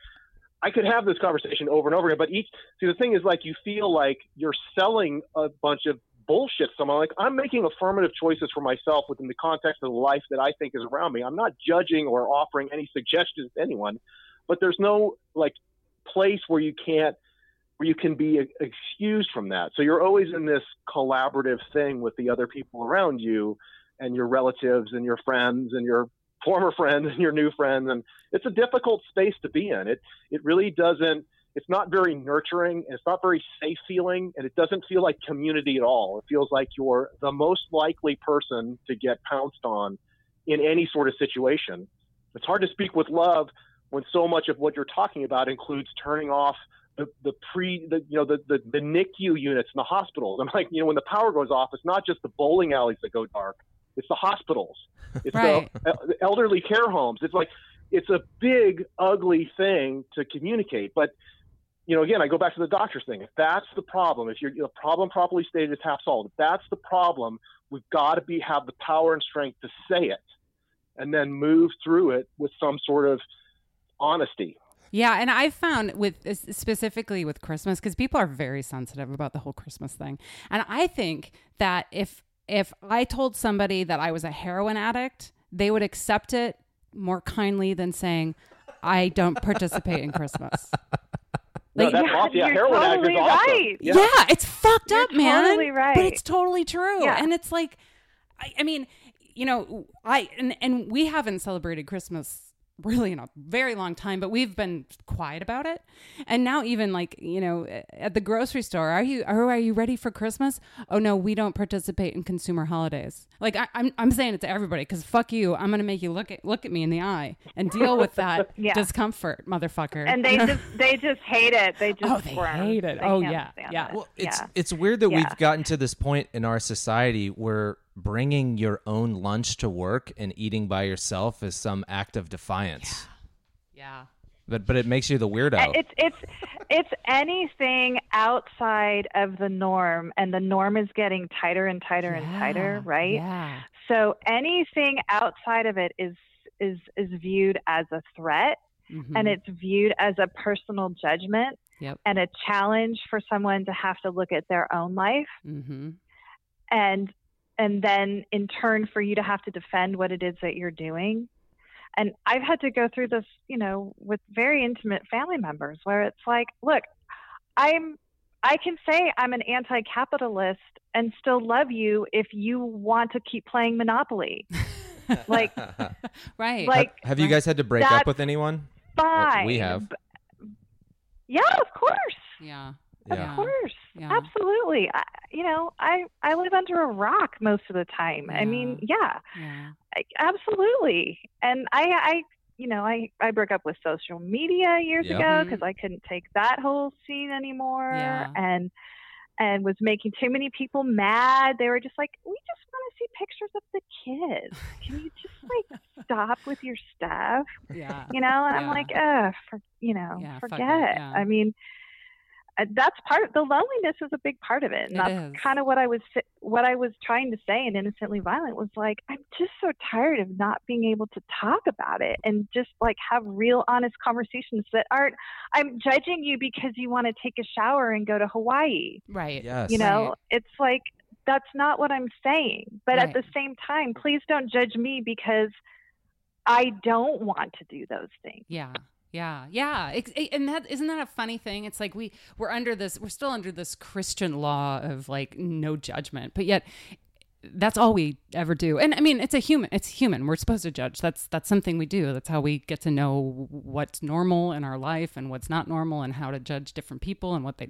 I could have this conversation over and over again, but each see the thing is like you feel like you're selling a bunch of bullshit. to Someone like I'm making affirmative choices for myself within the context of the life that I think is around me. I'm not judging or offering any suggestions to anyone. but there's no like place where you can't where you can be excused from that. So you're always in this collaborative thing with the other people around you and your relatives and your friends and your former friends and your new friends and it's a difficult space to be in. It it really doesn't it's not very nurturing and it's not very safe feeling and it doesn't feel like community at all. It feels like you're the most likely person to get pounced on in any sort of situation. It's hard to speak with love when so much of what you're talking about includes turning off the, the pre the you know the, the the NICU units in the hospitals. I'm like, you know, when the power goes off, it's not just the bowling alleys that go dark. It's the hospitals. [laughs] It's Right. the, the elderly care homes. It's like it's a big ugly thing to communicate. But you know, again, I go back to the doctor's thing. If that's the problem, if you're the problem properly stated is half solved. If that's the problem, we've got to be have the power and strength to say it, and then move through it with some sort of honesty. Yeah, and I found with specifically with Christmas because people are very sensitive about the whole Christmas thing, and I think that if if I told somebody that I was a heroin addict, they would accept it more kindly than saying I don't participate in Christmas. No, that's yeah, awesome. Yeah, you're addict totally is awesome. right. Yeah. it's fucked You're up, man. totally right. But it's totally true. Yeah. And it's like, I, I mean, you know, I and and we haven't celebrated Christmas really in a very long time, but we've been quiet about it. And now even like, you know, at the grocery store, are you are, are you ready for Christmas? Oh no, we don't participate in consumer holidays. Like I, I'm I'm saying it to everybody because fuck you. I'm gonna make you look at look at me in the eye and deal with [laughs] that Yeah. discomfort, motherfucker. And they [laughs] just they just hate it. They just Oh, they squirm. hate it. They Oh, yeah, yeah. it. Well, it's yeah. it's weird that Yeah. we've gotten to this point in our society where bringing your own lunch to work and eating by yourself is some act of defiance. yeah. But but it makes you the weirdo. It's it's it's anything outside of the norm, and the norm is getting tighter and tighter and tighter, right? Yeah. So anything outside of it is is is viewed as a threat, Mhm. and it's viewed as a personal judgment Yep. and a challenge for someone to have to look at their own life, Mm-hmm. and and then in turn for you to have to defend what it is that you're doing. And I've had to go through this, you know, with very intimate family members where it's like, look, I'm I can say I'm an anti-capitalist and still love you if you want to keep playing Monopoly. [laughs] like [laughs] Right. like have you guys had to break up with anyone? fine. we have. B- Yeah, of course. yeah. Of course. Yeah. Absolutely. I, you know, I I live under a rock most of the time. I mean, yeah. Yeah. I- absolutely and i i you know i i broke up with social media years Yep. ago because i couldn't take that whole scene anymore Yeah. and and was making too many people mad they were just like we just want to see pictures of the kids can you just like stop with your stuff Yeah. you know and i'm like uh for you know Yeah, forget yeah. i mean uh, that's part the loneliness is a big part of it and It that's kind of what i was what i was trying to say in innocently violent was like i'm just so tired of not being able to talk about it and just like have real honest conversations that aren't i'm judging you because you want to take a shower and go to hawaii Right. Yes. you know Right. it's like that's not what i'm saying but at the same time please don't judge me because i don't want to do those things Yeah. Yeah. Yeah. Ex- eh, And that isn't that a funny thing? It's like we we're under this we're still under this Christian law of like no judgment. But yet that's all we ever do. And I mean, it's a human it's human. We're supposed to judge. That's that's something we do. That's how we get to know what's normal in our life and what's not normal and how to judge different people and what they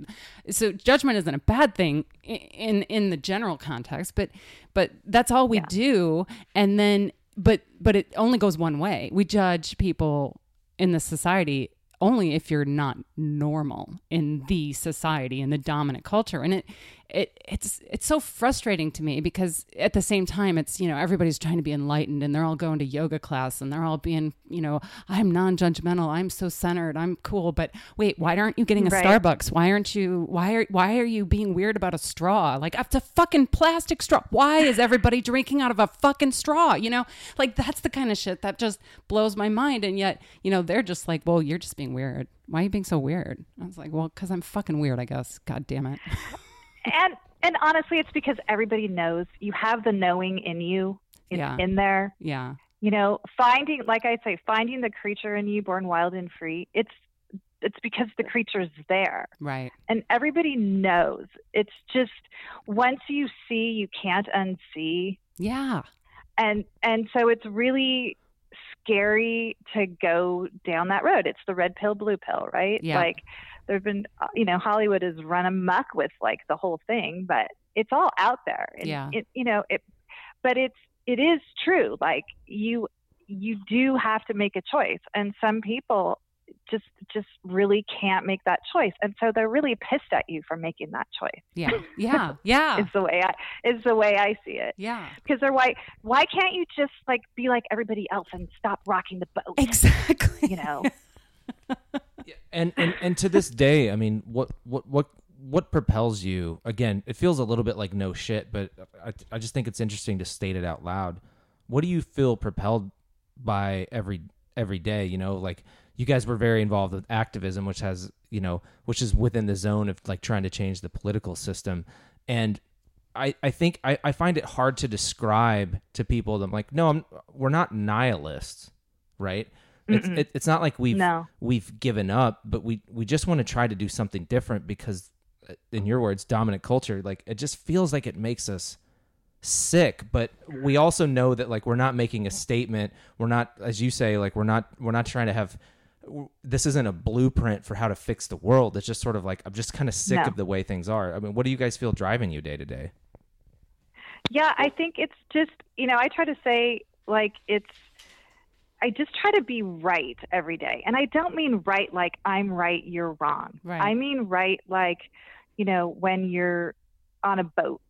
So judgment isn't a bad thing in in the general context, but but that's all we do and then but but it only goes one way. We judge people in the society only if you're not normal in the society in the dominant culture. And it it it's it's so frustrating to me because at the same time it's you know everybody's trying to be enlightened and they're all going to yoga class and they're all being you know I'm non-judgmental I'm so centered I'm cool but wait why aren't you getting a Right. Starbucks? Why aren't you why are why are you being weird about a straw? Like it's a fucking plastic straw. Why is everybody drinking out of a fucking straw? You know like that's the kind of shit that just blows my mind. And yet you know they're just like well you're just being weird. Why are you being so weird? I was like well because I'm fucking weird I guess. God damn it [laughs] and and honestly it's because everybody knows you have the knowing in you it's Yeah. in there yeah you know, finding, like I say, finding the creature in you born wild and free. It's it's because the creature's there Right. and everybody knows. It's just once you see, you can't unsee Yeah. and and so it's really scary to go down that road it's the red pill blue pill right Yeah. like there've been uh, you know hollywood has run amok with like the whole thing but it's all out there and Yeah. it you know it but it's it is true like you you do have to make a choice and some people just just really can't make that choice and so they're really pissed at you for making that choice Yeah. Yeah. Yeah. [laughs] is the way i is the way i see it yeah. because they're white. Why can't you just like be like everybody else and stop rocking the boat? Exactly. You know, [laughs] and and and to this day, I mean, what what what what propels you? Again, it feels a little bit like no shit, but I I just think it's interesting to state it out loud. What do you feel propelled by every every day? You know, like you guys were very involved with activism, which has you know, which is within the zone of like trying to change the political system, and I, I think I, I find it hard to describe to people that I'm like, no, I'm, we're not nihilists, right? It's it, it's not like we've No. we've given up, but we we just want to try to do something different because, uh, in your words, dominant culture, like it just feels like it makes us sick. But we also know that like we're not making a statement. We're not, as you say, like we're not we're not trying to have. This isn't a blueprint for how to fix the world. It's just sort of like I'm just kind of sick No. of the way things are. I mean, what do you guys feel driving you day to day? yeah, I think it's just you know I try to say like it's. I just try to be right every day, and I don't mean right like I'm right, you're wrong. Right. I mean right like, you know, when you're on a boat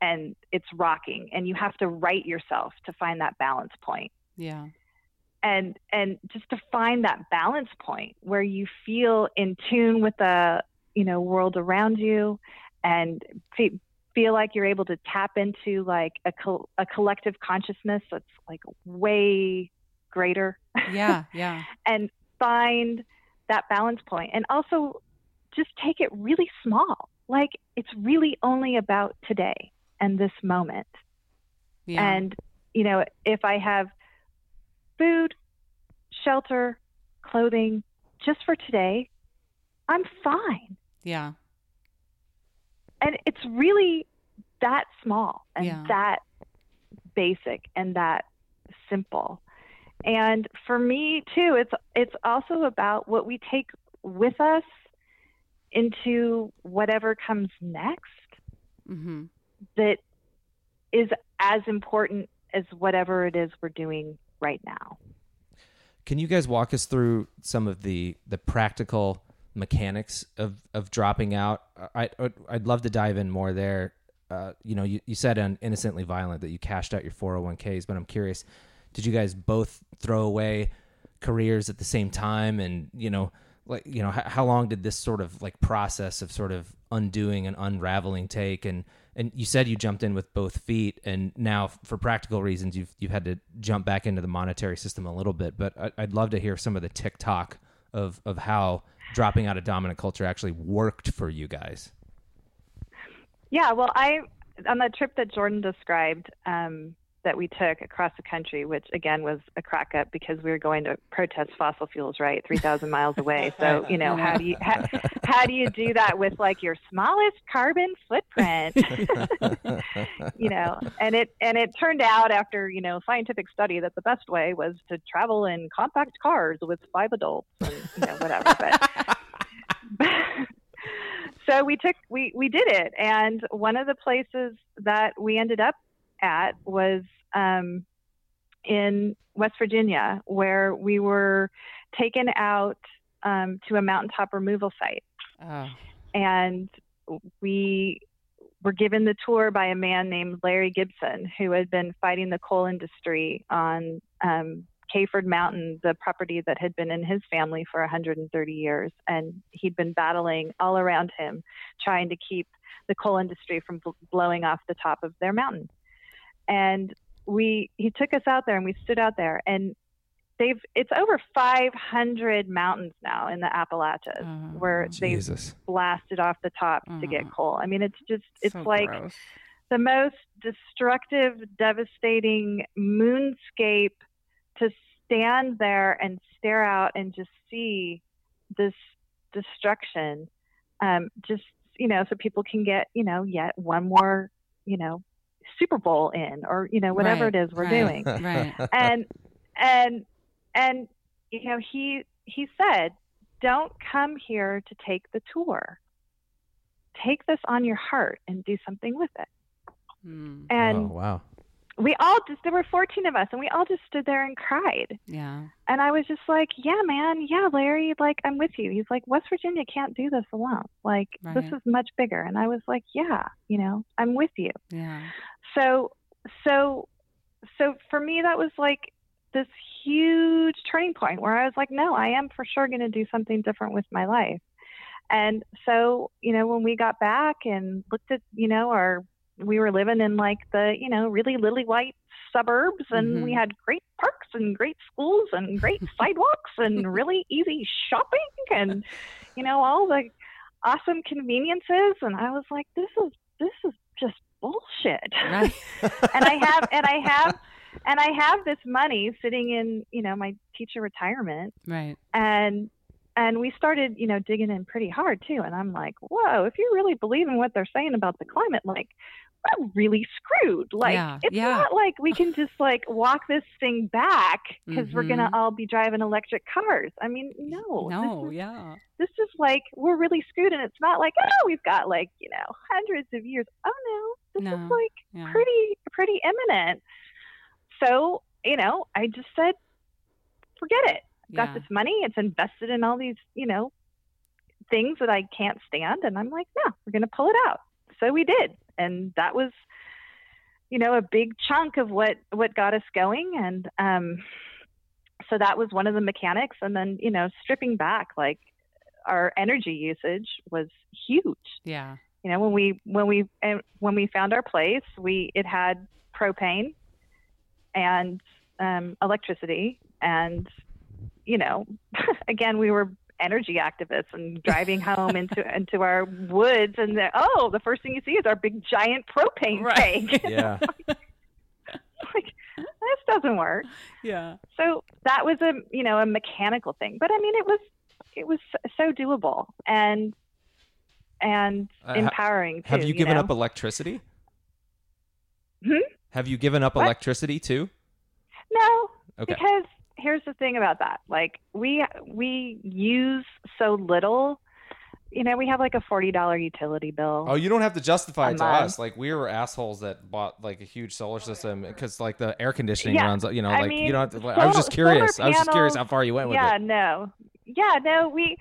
and it's rocking, and you have to right yourself to find that balance point. Yeah. and and just to find that balance point where you feel in tune with the you know world around you and fe- feel like you're able to tap into like a, col- a collective consciousness that's like way greater Yeah. [laughs] Yeah. and find that balance point and also just take it really small like it's really only about today and this moment Yeah. and, you know, if I have food, shelter, clothing just for today, I'm fine. yeah. And it's really that small and Yeah. that basic and that simple. And for me too, it's it's also about what we take with us into whatever comes next. Mm-hmm. that is as important as whatever it is we're doing right now. Can you guys walk us through some of the the practical mechanics of of dropping out? I I'd, I'd love to dive in more there. Uh, you know, you, you said on innocently violent that you cashed out your 401ks, but I'm curious, did you guys both throw away careers at the same time? And you know, like you know, how, how long did this sort of like process of sort of undoing and unraveling take? And and you said you jumped in with both feet, and now for practical reasons, you've you've had to jump back into the monetary system a little bit. But I, I'd love to hear some of the TikTok of of how dropping out of dominant culture actually worked for you guys. Yeah, well, I on the trip that Jordan described um, that we took across the country, which again was a crack up because we were going to protest fossil fuels, right, three thousand miles away. [laughs] So you know, how do you how, how do you do that with like your smallest carbon footprint? [laughs] you know, and it and it turned out after you know scientific study that the best way was to travel in compact cars with five adults and you know whatever. But [laughs] so we took we we did it, and one of the places that we ended up at was um, in West Virginia, where we were taken out um, to a mountaintop removal site Oh. and we were given the tour by a man named Larry Gibson, who had been fighting the coal industry on um, Kayford Mountain, the property that had been in his family for 130 years. And he'd been battling all around him, trying to keep the coal industry from bl- blowing off the top of their mountain. And we, he took us out there, and we stood out there, and they've it's over 500 mountains now in the Appalachias Uh, where they've blasted off the top to get Mhm. coal. I mean, it's just it's So like gross. the most destructive, devastating moonscape to stand there and stare out and just see this destruction um, just you know so people can get you know yet one more you know super bowl in or you know whatever Right, it is we're right, doing [laughs] Right. and and and you know he he said don't come here to take the tour take this on your heart and do something with it Mm, and oh, wow. We all just there were 14 of us and we all just stood there and cried. Yeah. and i was just like yeah man yeah larry like i'm with you. He's like west virginia can't do this alone. Like this is much bigger. And i was like yeah you know i'm with you. Yeah. so so so for me that was like this huge turning point where i was like no i am for sure going to do something different with my life. And so you know when we got back and looked at you know our we were living in like the you know really lily white suburbs and Mhm. we had great parks and great schools and great [laughs] sidewalks and really easy shopping and you know all the awesome conveniences and i was like this is this is just bullshit Right. [laughs] and I have and I have and I have this money sitting in you know my teacher retirement right. and and we started you know digging in pretty hard too and I'm like whoa if you really believe in what they're saying about the climate like really screwed like Yeah, it's yeah. not like we can just like walk this thing back because we're gonna Mhm. all be driving electric cars I mean no this No. is Yeah. this is like we're really screwed and it's not like oh we've got like you know hundreds of years oh no this No. is like Yeah. pretty pretty imminent so you know i just said forget it Yeah. got this money it's invested in all these you know things that i can't stand and i'm like no we're going to pull it out so we did and that was you know a big chunk of what what got us going. And um so that was one of the mechanics. And then you know stripping back like our energy usage was huge. Yeah. you know when we when we and when we found our place we it had propane and um, electricity. And you know [laughs] again we were energy activists and [laughs] driving home into into our woods and oh the first thing you see is our big giant propane Right. tank [laughs] Yeah. [laughs] like this doesn't work Yeah. so that was a you know a mechanical thing but i mean it was it was so doable and and Uh, ha- empowering too Have you given know? up electricity? Hmm? Have you given up What? electricity too? No, Okay. because here's the thing about that. Like we we use so little. You know, we have like a forty dollar utility bill. Oh, you don't have to justify it to month. us. Like we were assholes that bought like a huge solar system because like the air conditioning Yeah, runs. You know, I like mean, you don't have to. Like, I was just curious. solar I was just curious how far you went with yeah, it. Yeah, no, yeah, no. We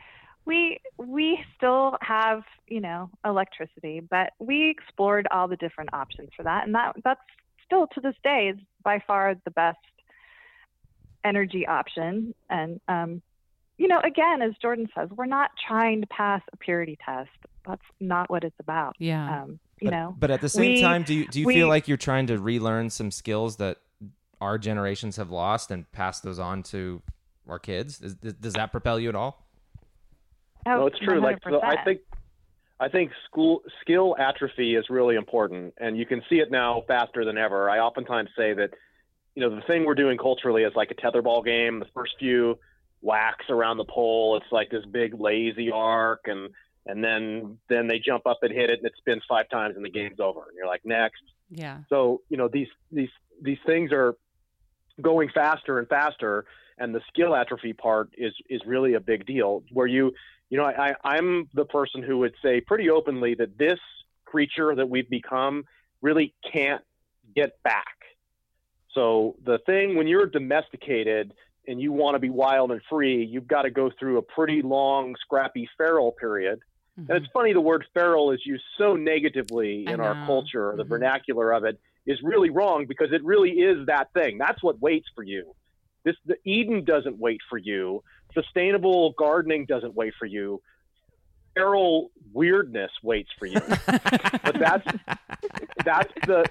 we we still have you know electricity, but we explored all the different options for that, and that that's still to this day is by far the best energy option. And um, you know, again, as Jordan says, we're not trying to pass a purity test. That's not what it's about. Yeah. Um, you but, know, but at the same we- time, do you do you we- feel like you're trying to relearn some skills that our generations have lost and pass those on to our kids? Is, does- does that propel you at all? oh, no, it's true. Like so I think, I think school skill atrophy is really important, and you can see it now faster than ever. I oftentimes say that, you know, the thing we're doing culturally is like a tetherball game. The first few whacks around the pole, it's like this big lazy arc, and and then then they jump up and hit it, and it spins five times, and the game's over. And you're like, next. Yeah. So you know these these these things are going faster and faster, and the skill atrophy part is is really a big deal. Where you you know I, I I'm the person who would say pretty openly that this creature that we've become really can't get back. So the thing when you're domesticated and you want to be wild and free, you've got to go through a pretty long, scrappy feral period. Mhm. And it's funny the word feral is used so negatively in our culture. The Mhm. vernacular of it is really wrong because it really is that thing. That's what waits for you. This the Eden doesn't wait for you. Sustainable gardening doesn't wait for you. Feral weirdness waits for you. [laughs] but that's that's the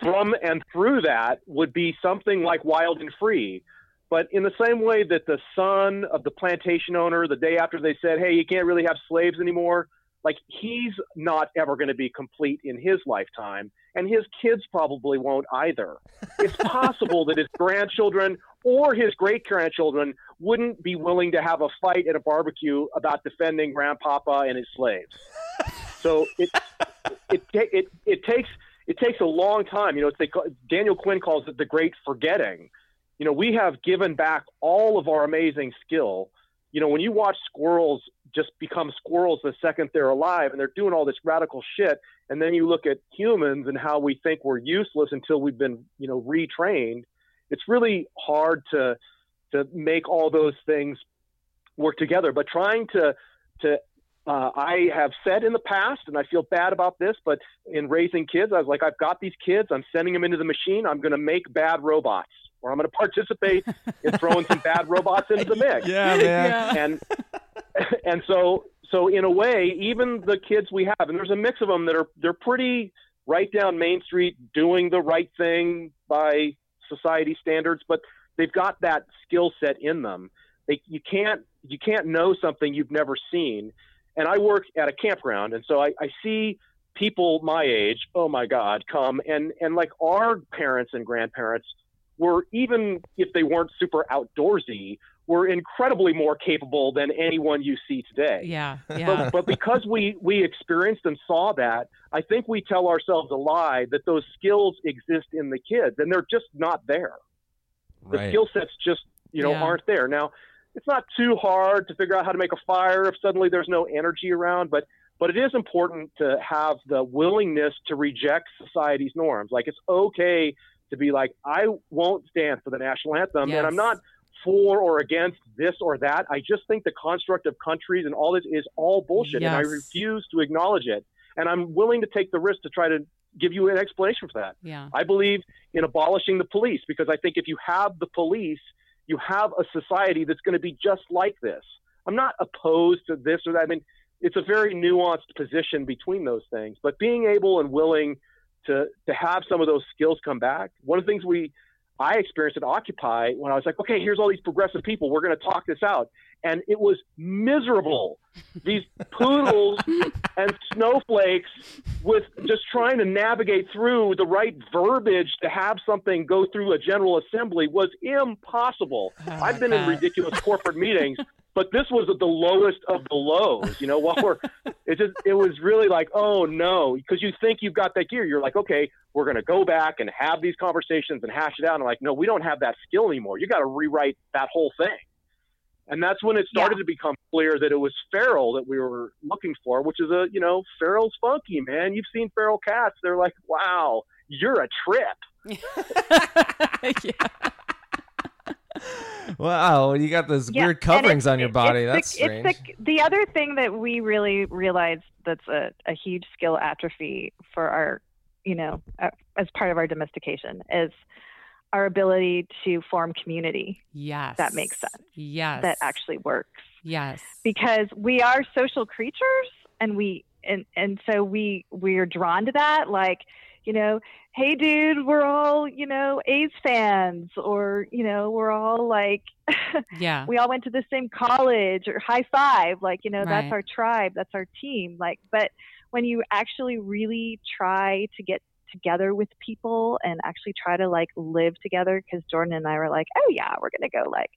from and through that would be something like wild and free. But in the same way that the son of the plantation owner, the day after they said, "Hey, you can't really have slaves anymore," like he's not ever going to be complete in his lifetime, and his kids probably won't either. It's possible that his grandchildren or his great grandchildren wouldn't be willing to have a fight at a barbecue about defending grandpapa and his slaves. so it it ta- it it takes it takes a long time. You know, it's they, Daniel Quinn calls it the great forgetting. You know, we have given back all of our amazing skill. You know, when you watch squirrels just become squirrels the second they're alive and they're doing all this radical shit, and then you look at humans and how we think we're useless until we've been, you know, retrained. It's really hard to to make all those things work together. But trying to to uh, I have said in the past, and I feel bad about this, but in raising kids, I was like, I've got these kids. I'm sending them into the machine. I'm going to make bad robots, or I'm going to participate in throwing some bad robots into the [laughs] mix. Yeah, man. And [laughs] and so so in a way, even the kids we have, and there's a mix of them that are they're pretty right down Main Street, doing the right thing by society standards, but they've got that skill set in them. They, you can't you can't know something you've never seen. And I work at a campground, and so I, I see people my age, oh my God, come and and like our parents and grandparents were even if they weren't super outdoorsy, were incredibly more capable than anyone you see today. Yeah, But, yeah. but because we we experienced and saw that, I think we tell ourselves a lie that those skills exist in the kids, and they're just not there. The Right. skill sets just you know Yeah. aren't there. Now, it's not too hard to figure out how to make a fire if suddenly there's no energy around, but but it is important to have the willingness to reject society's norms. Like it's okay to be like, I won't stand for the national anthem, Yes. and I'm not for or against this or that. I just think the construct of countries and all this is all bullshit, and I refuse to acknowledge it. And I'm willing to take the risk to try to give you an explanation for that. yeah. I believe in abolishing the police because I think if you have the police, you have a society that's going to be just like this. I'm not opposed to this or that. I mean, it's a very nuanced position between those things, but being able and willing to to have some of those skills come back. One of the things we I experienced at Occupy when I was like, okay, here's all these progressive people. We're going to talk this out. And it was miserable. These poodles and snowflakes with just trying to navigate through the right verbiage to have something go through a general assembly was impossible. Oh I've been in ridiculous corporate meetings, but this was at the lowest of the lows. You know, while we're it just it was really like, oh no, because you think you've got that gear. You're like, okay, we're going to go back and have these conversations and hash it out. And I'm like, no, we don't have that skill anymore. You got to rewrite that whole thing. And that's when it started Yeah. to become clear that it was feral that we were looking for, which is a, you know, feral's funky, man. You've seen feral cats. They're like, wow, you're a trip. [laughs] yeah. Wow, you got those Yeah, weird coverings on your it's body. the- That's strange. It's the, the other thing that we really realized that's a, a huge skill atrophy for our, you know, uh, as part of our domestication is our ability to form community Yes. That makes sense. Yes. that actually works. Yes. because we are social creatures and we and and so we we're drawn to that like you know hey dude we're all you know a's fans or you know we're all like [laughs] Yeah. we all went to the same college or high five like you know Right. that's our tribe that's our team like but when you actually really try to get together with people and actually try to like live together because jordan and i were like oh yeah we're gonna go like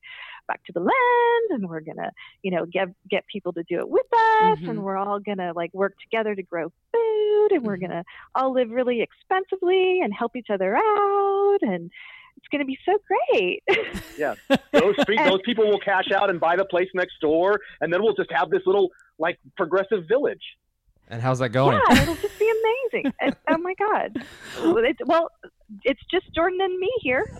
back to the land and we're gonna you know get get people to do it with us Mhm. and we're all gonna like work together to grow food and we're Mhm. gonna all live really expensively and help each other out and it's gonna be so great yeah, Those, [laughs] pe- those people will cash out and buy the place next door, and then we'll just have this little like progressive village. And how's that going? Yeah, it'll just be amazing. [laughs] And- oh my god. Well, it's, well, it's just Jordan and me here.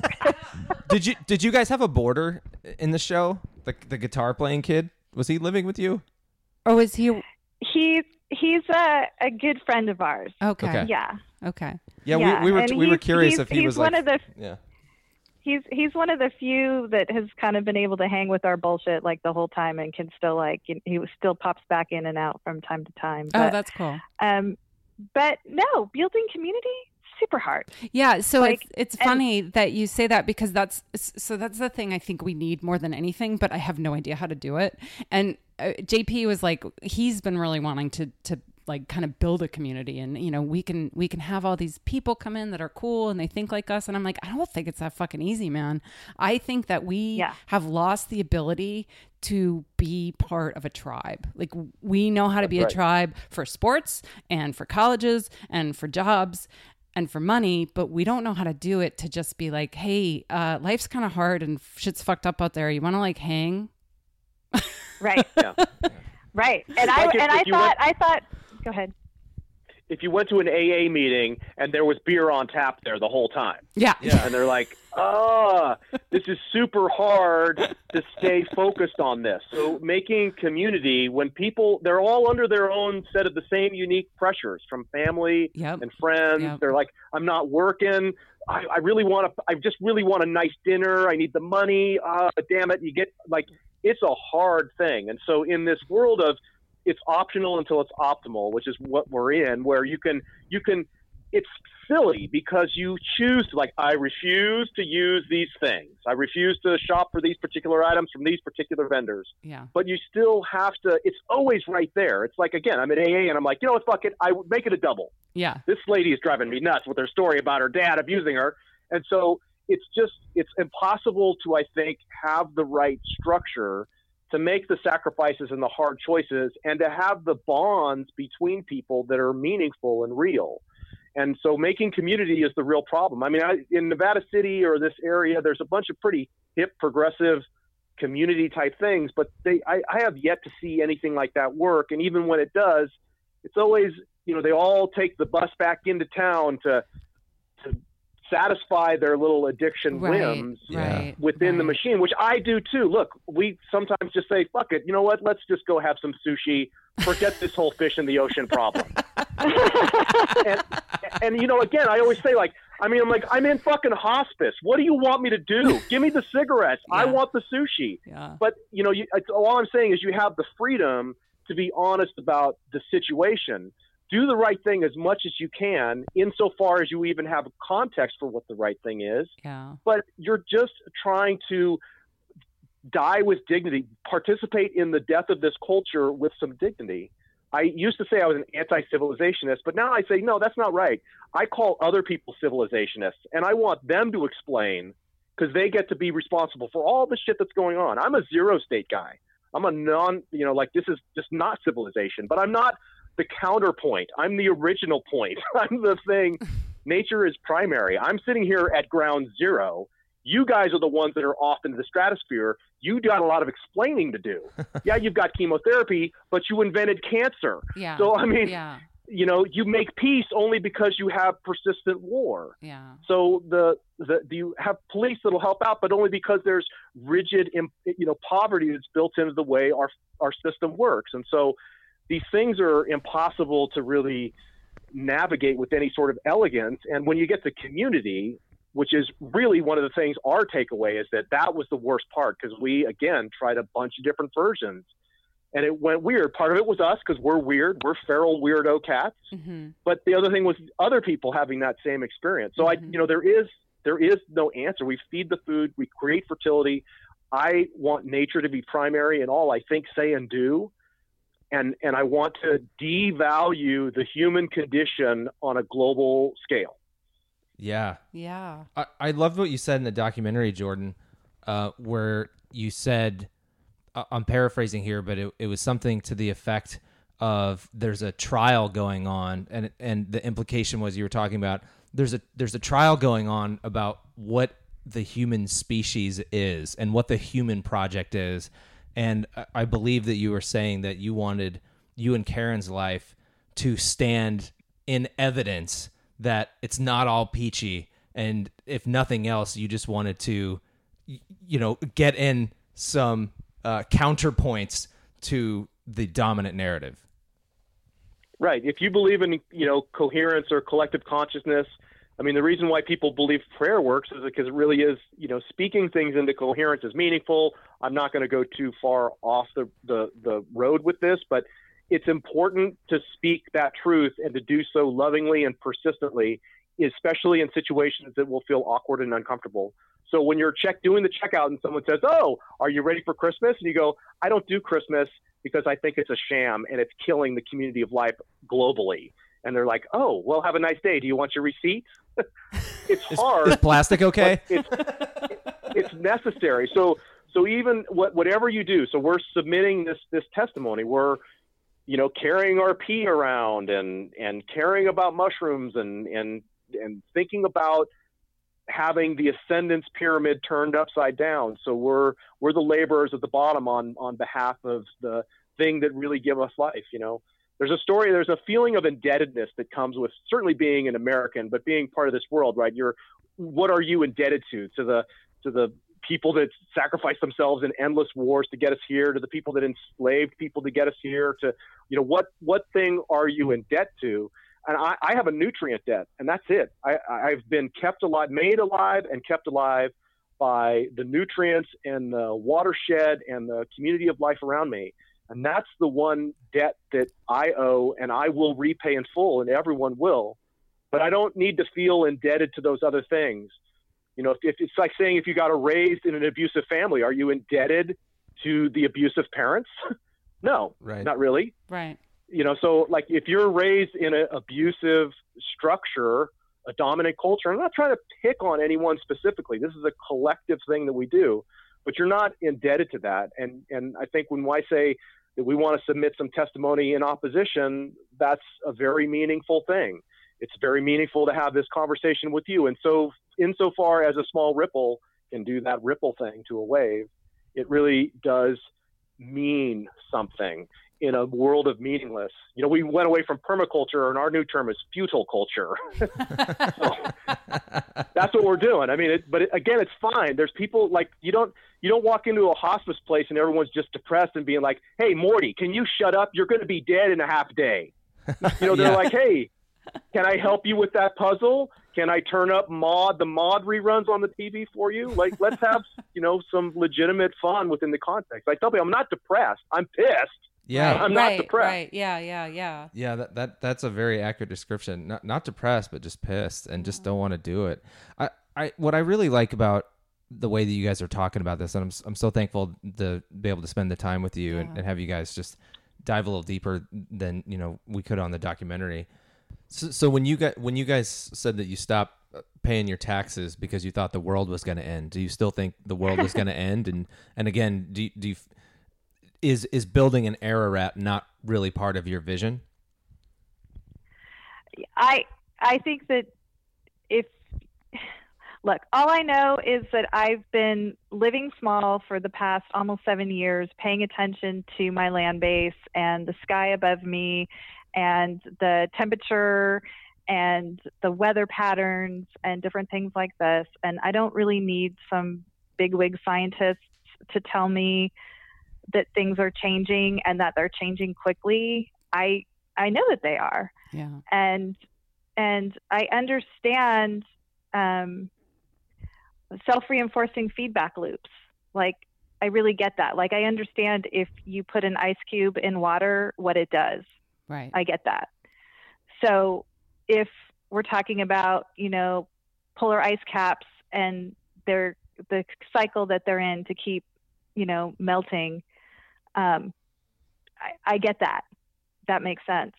[laughs] did you did you guys have a boarder in the show? The the guitar playing kid was he living with you? Oh, was he? He's he's a, a good friend of ours. Okay. Okay. Yeah. Okay. Yeah, we, we were and we were curious he's- if he he's was one like of the yeah. He's he's one of the few that has kind of been able to hang with our bullshit like the whole time and can still like he still pops back in and out from time to time. Oh, that's cool. um, but no, building community super hard. Yeah, so Like, it's it's and- funny that you say that because that's so that's the thing I think we need more than anything, but I have no idea how to do it. And uh, JP was like, he's been really wanting to to like kind of build a community and you know we can we can have all these people come in that are cool and they think like us and i'm like i don't think it's that fucking easy man i think that we Yeah. have lost the ability to be part of a tribe like we know how to be right. a tribe for sports and for colleges and for jobs and for money but we don't know how to do it to just be like hey uh, life's kind of hard and shit's fucked up out there you want to like hang [laughs] Right. Yeah. [laughs] Right. And I if- and I if you thought went- I thought go ahead. If you went to an AA meeting and there was beer on tap there the whole time, yeah Yeah. and they're like, "Ah, this is super hard to stay focused on this." So making community when people they're all under their own set of the same unique pressures from family Yep. and friends. Yep. They're like, "I'm not working. I, I really want to. I just really want a nice dinner. I need the money. Uh, damn it! You get like it's a hard thing. And so in this world of it's optional until it's optimal, which is what we're in, where you can you can it's silly because you choose to like I refuse to use these things. I refuse to shop for these particular items from these particular vendors. yeah But you still have to it's always right there. It's like again, I'm at AA and I'm like, you know what, fuck it, I would make it a double yeah this lady is driving me nuts with her story about her dad abusing her. And so it's just, it's impossible to, I think, have the right structure to make the sacrifices and the hard choices and to have the bonds between people that are meaningful and real. And so making community is the real problem. I mean, I, in Nevada City or this area, there's a bunch of pretty hip, progressive community type things, but they, I, I have yet to see anything like that work. And even when it does, it's always you know they all take the bus back into town to to satisfy their little addiction right whims Yeah. right within the machine which i do too. Look we sometimes just say fuck it. You know what? Let's just go have some sushi. Forget this whole fish in the ocean problem. [laughs] And, and you know again i always say like i mean i'm like i'm in fucking hospice. What do you want me to do? Give me the cigarettes. I want the sushi. Yeah. But you know, you, it's, all I'm saying is you have the freedom to be honest about the situation. Do the right thing as much as you can, insofar as you even have a context for what the right thing is. yeah But you're just trying to die with dignity, participate in the death of this culture with some dignity. I used to say I was an anti-civilizationist, but now I say no, that's not right. I call other people civilizationists, and I want them to explain because they get to be responsible for all the shit that's going on. I'm a zero state guy. I'm a non, you know, like this is just not civilization, but I'm not the counterpoint. I'm the original point. [laughs] I'm the thing. Nature is primary. I'm sitting here at ground zero. You guys are the ones that are off into the stratosphere. You got a lot of explaining to do. [laughs] yeah, you've got chemotherapy, but you invented cancer. yeah So I mean, yeah you know, you make peace only because you have persistent war. yeah So the, the do you have police that'll help out, but only because there's rigid, you know, poverty that's built into the way our our system works. And so these things are impossible to really navigate with any sort of elegance. And when you get to community, which is really one of the things our takeaway is that that was the worst part because we again tried a bunch of different versions. And it went weird. Part of it was us because we're weird. We're feral weirdo cats hmm but the other thing was other people having that same experience. So I, Mhm. you know, there is there is no answer. We feed the food, we create fertility. I want nature to be primary in all I think, say, and do, and and I want to devalue the human condition on a global scale. Yeah. yeah I, I loved what you said in the documentary, Jordan, uh, where you said, I- I'm paraphrasing here, but it, it was something to the effect of there's a trial going on, and and the implication was you were talking about there's a there's a trial going on about what the human species is and what the human project is, and I- believe that you were saying that you wanted you and Karen's life to stand in evidence that it's not all peachy and if nothing else you just wanted to you know get in some uh, counterpoints to the dominant narrative Right. If you believe in, you know, coherence or collective consciousness, I mean, the reason why people believe prayer works is because it really is, you know, speaking things into coherence is meaningful. I'm not going to go too far off the, the, the road with this, but it's important to speak that truth and to do so lovingly and persistently especially in situations that will feel awkward and uncomfortable. So when you're check doing the checkout and someone says, "Oh, are you ready for Christmas?" and you go, "I don't do Christmas because I think it's a sham and it's killing the community of life globally." And they're like, "Oh, well, have a nice day. Do you want your receipt?" [laughs] it's hard. Is plastic okay? it's it's necessary. So so even what, whatever you do, so we're submitting this this testimony. We're you know carrying our pee around and and caring about mushrooms and and and thinking about having the ascendance pyramid turned upside down. So we're we're the laborers at the bottom on on behalf of the thing that really give us life. You know, there's a story, there's a feeling of indebtedness that comes with certainly being an American, but being part of this world, right? You're what are you indebted to? To the to the people that sacrificed themselves in endless wars to get us here, to the people that enslaved people to get us here, to you know what what thing are you in debt to? and I, I have a nutrient debt, and that's it. I, I've been kept alive, made alive, and kept alive by the nutrients and the watershed and the community of life around me. And that's the one debt that I owe, and I will repay in full, and everyone will. But I don't need to feel indebted to those other things. You know, if, if it's like saying if you got raised in an abusive family, are you indebted to the abusive parents? [laughs] no, Right. not really Right. you know so like if you're raised in an abusive structure a dominant culture i'm not trying to pick on anyone specifically this is a collective thing that we do but you're not indebted to that and and i think when i say that we want to submit some testimony in opposition that's a very meaningful thing it's very meaningful to have this conversation with you and so insofar as a small ripple can do that ripple thing to a wave it really does mean something in a world of meaningless. You know, we went away from permaculture, and our new term is futile culture. [laughs] so that's what we're doing. I mean, it, but it, again, it's fine. There's people like you don't you don't walk into a hospice place and everyone's just depressed and being like, "Hey, Morty, can you shut up? You're going to be dead in a half day." You know, they're [laughs] Yeah. like, "Hey, can I help you with that puzzle? Can I turn up mod the mod reruns on the TV for you? Like, let's have [laughs] you know some legitimate fun within the context. I tell people, I'm not depressed. I'm pissed. Yeah. I'm not right, depressed. Right. Yeah. Yeah. Yeah. Yeah, that, that that's a very accurate description. Not not depressed, but just pissed and just don't want to do it. I, I what I really like about the way that you guys are talking about this, and I'm s- I'm so thankful to be able to spend the time with you and, and have you guys just dive a little deeper than you know we could on the documentary. So, so when you got when you guys said that you stopped uh, paying your taxes because you thought the world was going to end, do you still think the world is going to end? And and again, do you- do you, is is building an Ararat not really part of your vision? I I think that if [sighs] look, all I know is that I've been living small for the past almost seven years, paying attention to my land base and the sky above me, and the temperature and the weather patterns and different things like this. And I don't really need some bigwig scientists to tell me that things are changing and that they're changing quickly. I I know that they are Yeah. and and I understand um, self-reinforcing feedback loops. Like I really get that. Like I understand if you put an ice cube in water, what it does. Right. I get that. So if we're talking about you know polar ice caps and their the cycle that they're in to keep you know melting, um, I, I get that. That makes sense.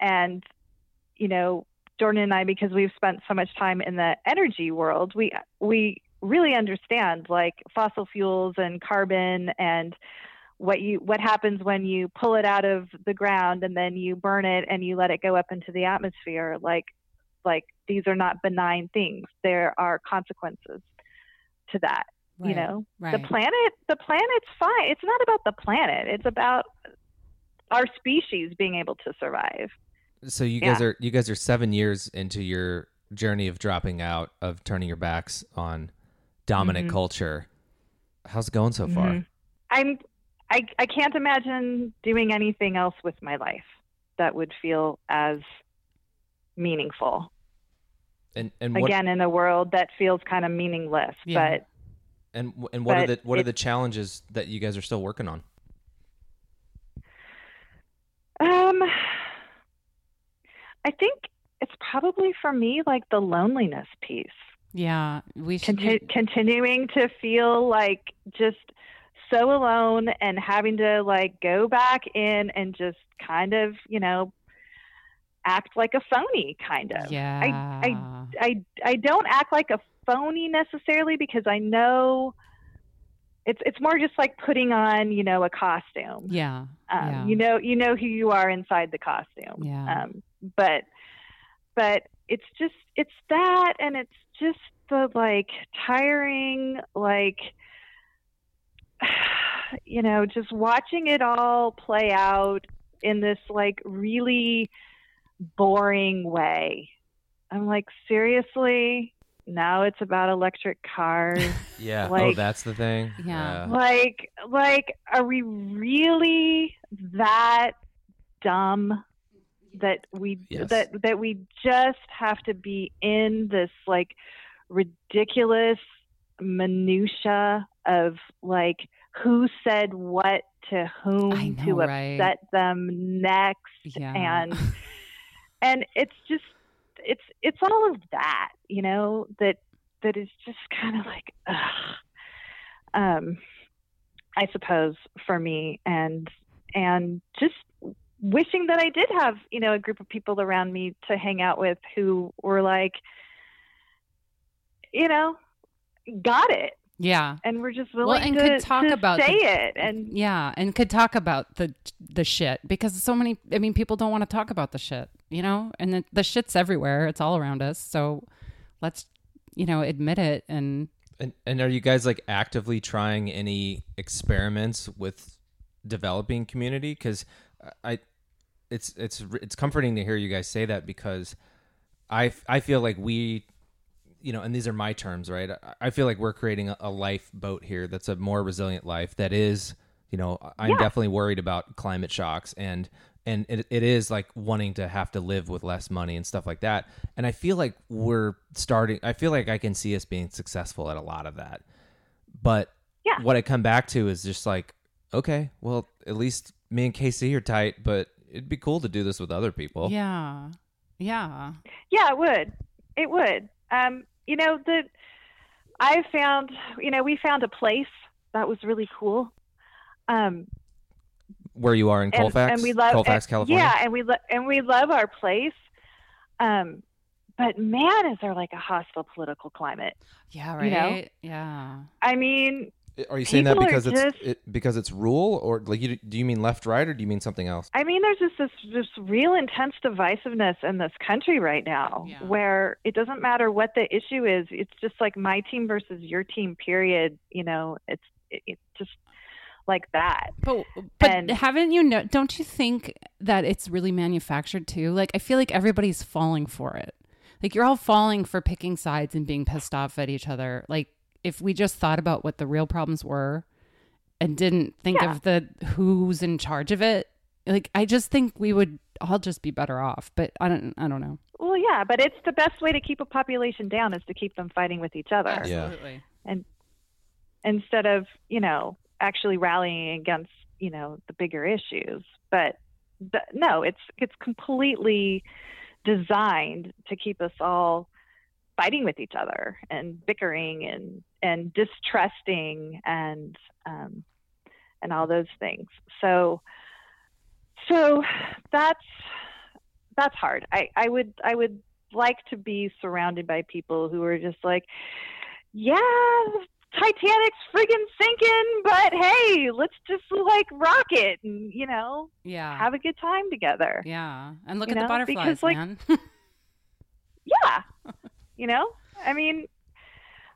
And you know Jordan and I, because we've spent so much time in the energy world, we we really understand like fossil fuels and carbon and what you what happens when you pull it out of the ground and then you burn it and you let it go up into the atmosphere like like these are not benign things there are consequences to that you know Right. the planet the planet's fine it's not about the planet it's about our species being able to survive So you guys are you guys are seven years into your journey of dropping out of turning your backs on dominant Mhm. culture. How's it going so far? Mhm. i'm I, I can't imagine doing anything else with my life that would feel as meaningful And and what again in a world that feels kind of meaningless Yeah. but and and what are the what are the challenges that you guys are still working on? Um, I think it's probably for me like the loneliness piece. Yeah, we should. Conti- continuing to feel like just so alone and having to like go back in and just kind of, you know, act like a phony kind of. yeah. I I I don't act like a phony necessarily because I know it's it's more just like putting on, you know, a costume. yeah. Um, yeah. You know, you know who you are inside the costume. Yeah. Um, but, but it's just it's that, and it's just the like tiring, like, [sighs] you know, just watching it all play out in this like really boring way. I'm like, seriously. Now it's about electric cars. [laughs] Yeah. oh, that's the thing. Yeah. like like are we really that dumb that we Yes. that that we just have to be in this like ridiculous minutia of like who said what to whom know, to right? upset them next Yeah. and [laughs] and it's just it's it's all of that you know that that is just [laughs] kind of like ugh. um i suppose for me and and just wishing that i did have you know a group of people around me to hang out with who were like you know got it yeah. and we're just Well, willing and to, could talk to about say the- it and Yeah, and could talk about the the shit because so many. I mean, people don't want to talk about the shit, you know, and the, the shit's everywhere. It's all around us. So let's, you know, admit it. And And, and are you guys like actively trying any experiments with developing community? Because I, it's it's it's comforting to hear you guys say that because I I feel like we, you know, and these are my terms, right? I- I feel like we're creating a, a lifeboat here that's a more resilient life that is, you know, I'm Yeah. definitely worried about climate shocks and and it, it is like wanting to have to live with less money and stuff like that. And I feel like we're starting. I feel like I can see us being successful at a lot of that. But Yeah. what I come back to is just like, okay, well, at least me and Casey are tight, but it'd be cool to do this with other people. yeah, yeah, Yeah, it would. It would. Um, you know, the I found, you know, we found a place that was really cool. Um, Where you are in and, Colfax, and we love Colfax, and- California. Yeah, and we lo- and we love our place. Um, but man, is there like a hostile political climate? yeah. Right. You know? Yeah. I mean, Are you saying that People are because it's just- it, because it's rule, or like you, do you mean left, right, or do you mean something else? I mean, there's just this this real intense divisiveness in this country right now, Yeah. where it doesn't matter what the issue is. It's just like my team versus your team. Period. You know, it's it, it's just like that. But but And- haven't you know? Don't you think that it's really manufactured too? Like I feel like everybody's falling for it. Like you're all falling for picking sides and being pissed off at each other. Like if we just thought about what the real problems were and didn't think Yeah. of the who's in charge of it, like I just think we would all just be better off. But I don't I don't know. Well, yeah, but it's the best way to keep a population down is to keep them fighting with each other Yeah. Absolutely. instead of you know actually rallying against you know the bigger issues. But the, no, it's it's completely designed to keep us all fighting with each other and bickering and and distrusting and um, and all those things. So so that's that's hard. I, I would I would like to be surrounded by people who are just like, yeah, Titanic's friggin' sinking, but hey, let's just like rock it and you know Yeah. have a good time together. yeah. And look You at the butterflies, because, like, man. [laughs] Yeah, you know, I mean,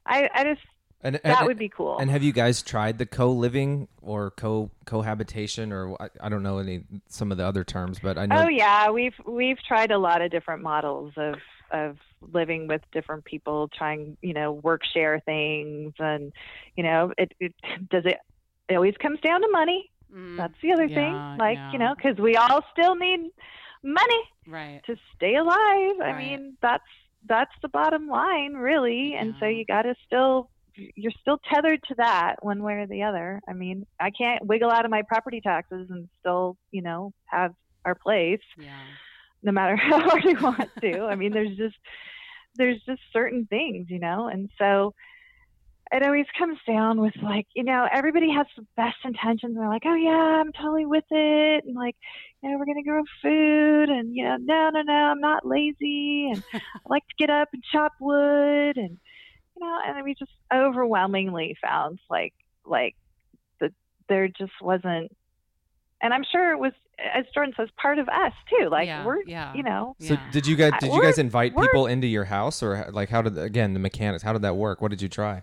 I I just And, that and- would be cool. And have you guys tried the co-living or co cohabitation or I, I don't know any some of the other terms, but I know Oh yeah, we've we've tried a lot of different models of of living with different people, trying you know work share things, and you know it, it does it. It always comes down to money. Mm, That's the other yeah, thing. Like yeah. you know, because we all still need money right. to stay alive. I mean, that's that's the bottom line, really. And so you got to still you're still tethered to that one way or the other. I mean, I can't wiggle out of my property taxes and still, you know, have our place. Yeah. no matter [laughs] how hard I want to. I mean, there's just there's just certain things, you know, and so it always comes down with like, you know, everybody has the best intentions. And they're like, oh yeah, I'm totally with it, and like, you know, we're gonna grow food, and you know, no, no, no, I'm not lazy, and [laughs] I like to get up and chop wood, and you know, and then we just overwhelmingly found like like that there just wasn't and I'm sure it was as Jordan says part of us too like Yeah, we're yeah. you know So Yeah. did you guys did you guys invite people into your house or like how did again the mechanics how did that work? What did you try?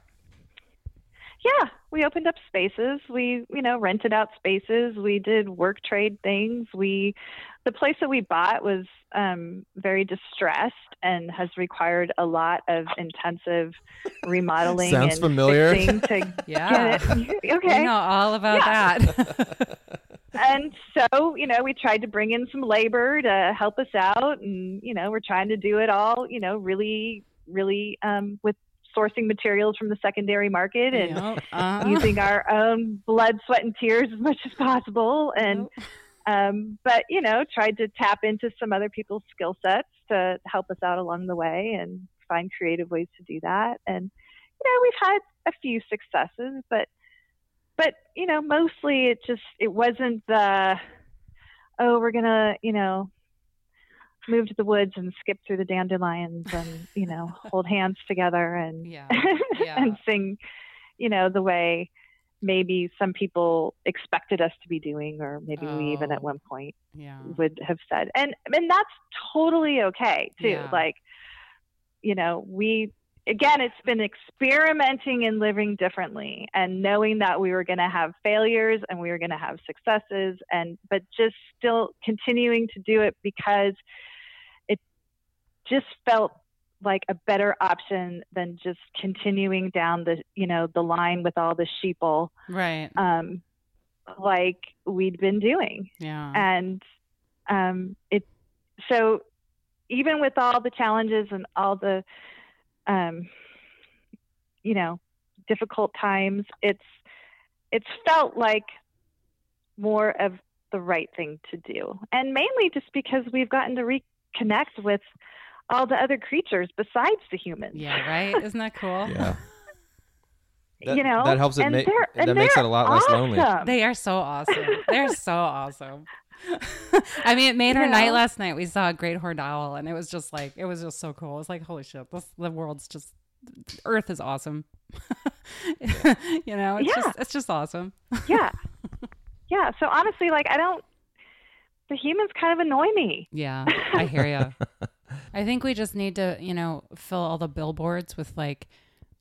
Yeah we opened up spaces we you know rented out spaces we did work trade things we the place that we bought was um, very distressed and has required a lot of intensive [laughs] remodeling Sounds and familiar. fixing to [laughs] Yeah. get it [laughs] We okay know all about Yeah. that. and so you know we tried to bring in some labor to help us out and you know we're trying to do it all you know really really um, with sourcing materials from the secondary market and Yep. [laughs] Uh-huh. using our own blood sweat and tears as much as possible and um, but you know tried to tap into some other people's skill sets to help us out along the way and find creative ways to do that and you know we've had a few successes but but you know mostly it just it wasn't the oh we're gonna you know move to the woods and skip through the dandelions and you know [laughs] hold hands together and Yeah. [laughs] Yeah. and sing you know the way maybe some people expected us to be doing or maybe we even at Oh. one point yeah. would have said and and that's totally okay too Yeah. like you know we again it's been experimenting and living differently and knowing that we were going to have failures and we were going to have successes and but just still continuing to do it because just felt like a better option than just continuing down the you know the line with all the sheeple Right. um like we'd been doing Yeah. and um, it so even with all the challenges and all the um, you know difficult times it's it's felt like more of the right thing to do and mainly just because we've gotten to reconnect with all the other creatures besides the humans Yeah. Right. [laughs] Isn't that cool? Yeah. [laughs] That, you know that helps it make they're- that makes it a lot less lonely. They are so awesome. They're so awesome. [laughs] I mean, it made our You night last night. We saw a great horned owl, and it was just like it was just so cool. It was like, holy shit, this the world's just Earth is awesome. you know, it's Yeah. just it's just awesome. yeah yeah so honestly like i don't the humans kind of annoy me Yeah, I hear you. I think we just need to, you know, fill all the billboards with like,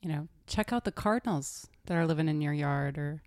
you know, check out the cardinals that are living in your yard or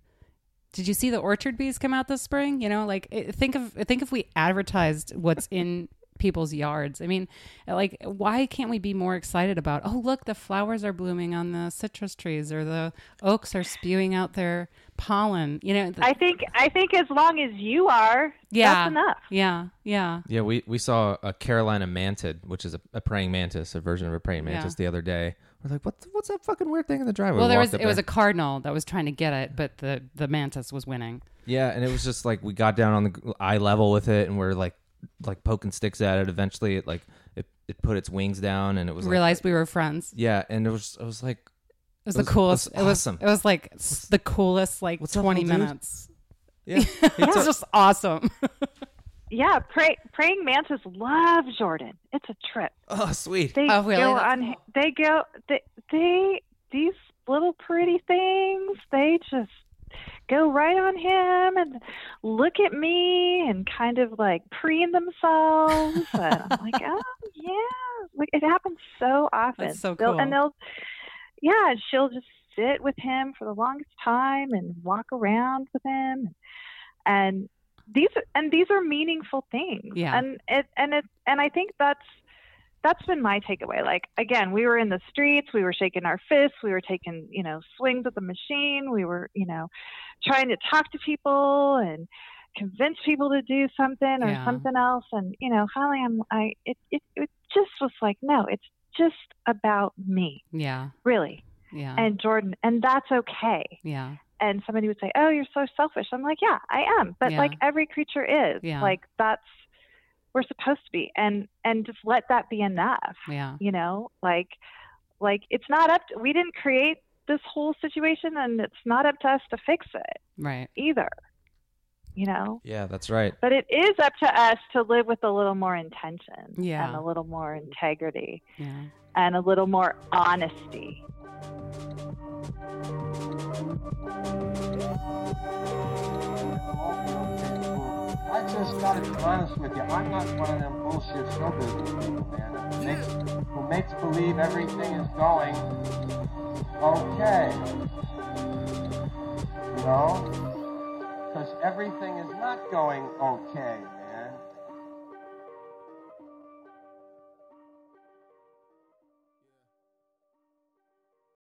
did you see the orchard bees come out this spring? You know, like eh, think of think if we advertised what's in people's yards. I mean, like why can't we be more excited about, oh, look, the flowers are blooming on the citrus trees or the oaks are spewing out their pollen. You know, th- i think i think as long as you are yeah. that's enough Yeah. Yeah. Yeah, we, we saw a Carolina mantid, which is a, a praying mantis, a version of a praying mantis, the other day. We're like, what? What's that fucking weird thing in the driveway? Well, We there was up it was a cardinal that was trying to get it, but the the mantis was winning. yeah, and it was just like we got down on the eye level with it, and we're like like poking sticks at it. Eventually, it like it, it put its wings down, and it was like, Realized we were friends. yeah, and it was I was like, It was, It was- the coolest. it It was was. awesome. It was like s- the coolest. Like what's up, twenty little dude? minutes. yeah, [laughs] it was just awesome. [laughs] yeah pray, praying mantis love jordan it's a trip oh sweet. they Oh, really? go That's on they go they, they these little pretty things they just go right on him and look at me and kind of like preen themselves. And i'm [laughs] like oh yeah. Like it happens so often. That's so They'll- cool. and they'll yeah she'll just sit with him for the longest time and walk around with him. And these and these are meaningful things. Yeah. and it and it and i think that's that's been my takeaway like again we were in the streets we were shaking our fists we were taking you know swings at the machine we were you know trying to talk to people and convince people to do something or Yeah. something else and you know finally i'm i it, it it just was like no it's just about me yeah. really Yeah. and jordan and that's okay yeah. and somebody would say, "Oh, you're so selfish." I'm like, "Yeah, I am." But Yeah. like every creature is. Yeah. Like that's we're supposed to be and and just let that be enough Yeah. you know like like it's not up to, we didn't create this whole situation and it's not up to us to fix it Right. either you know Yeah, that's right. but it is up to us to live with a little more intention Yeah. and a little more integrity Yeah. and a little more honesty I just gotta be honest with you. I'm not one of them bullshit show business people, man. Who makes, who makes believe everything is going okay. You know? Because everything is not going okay.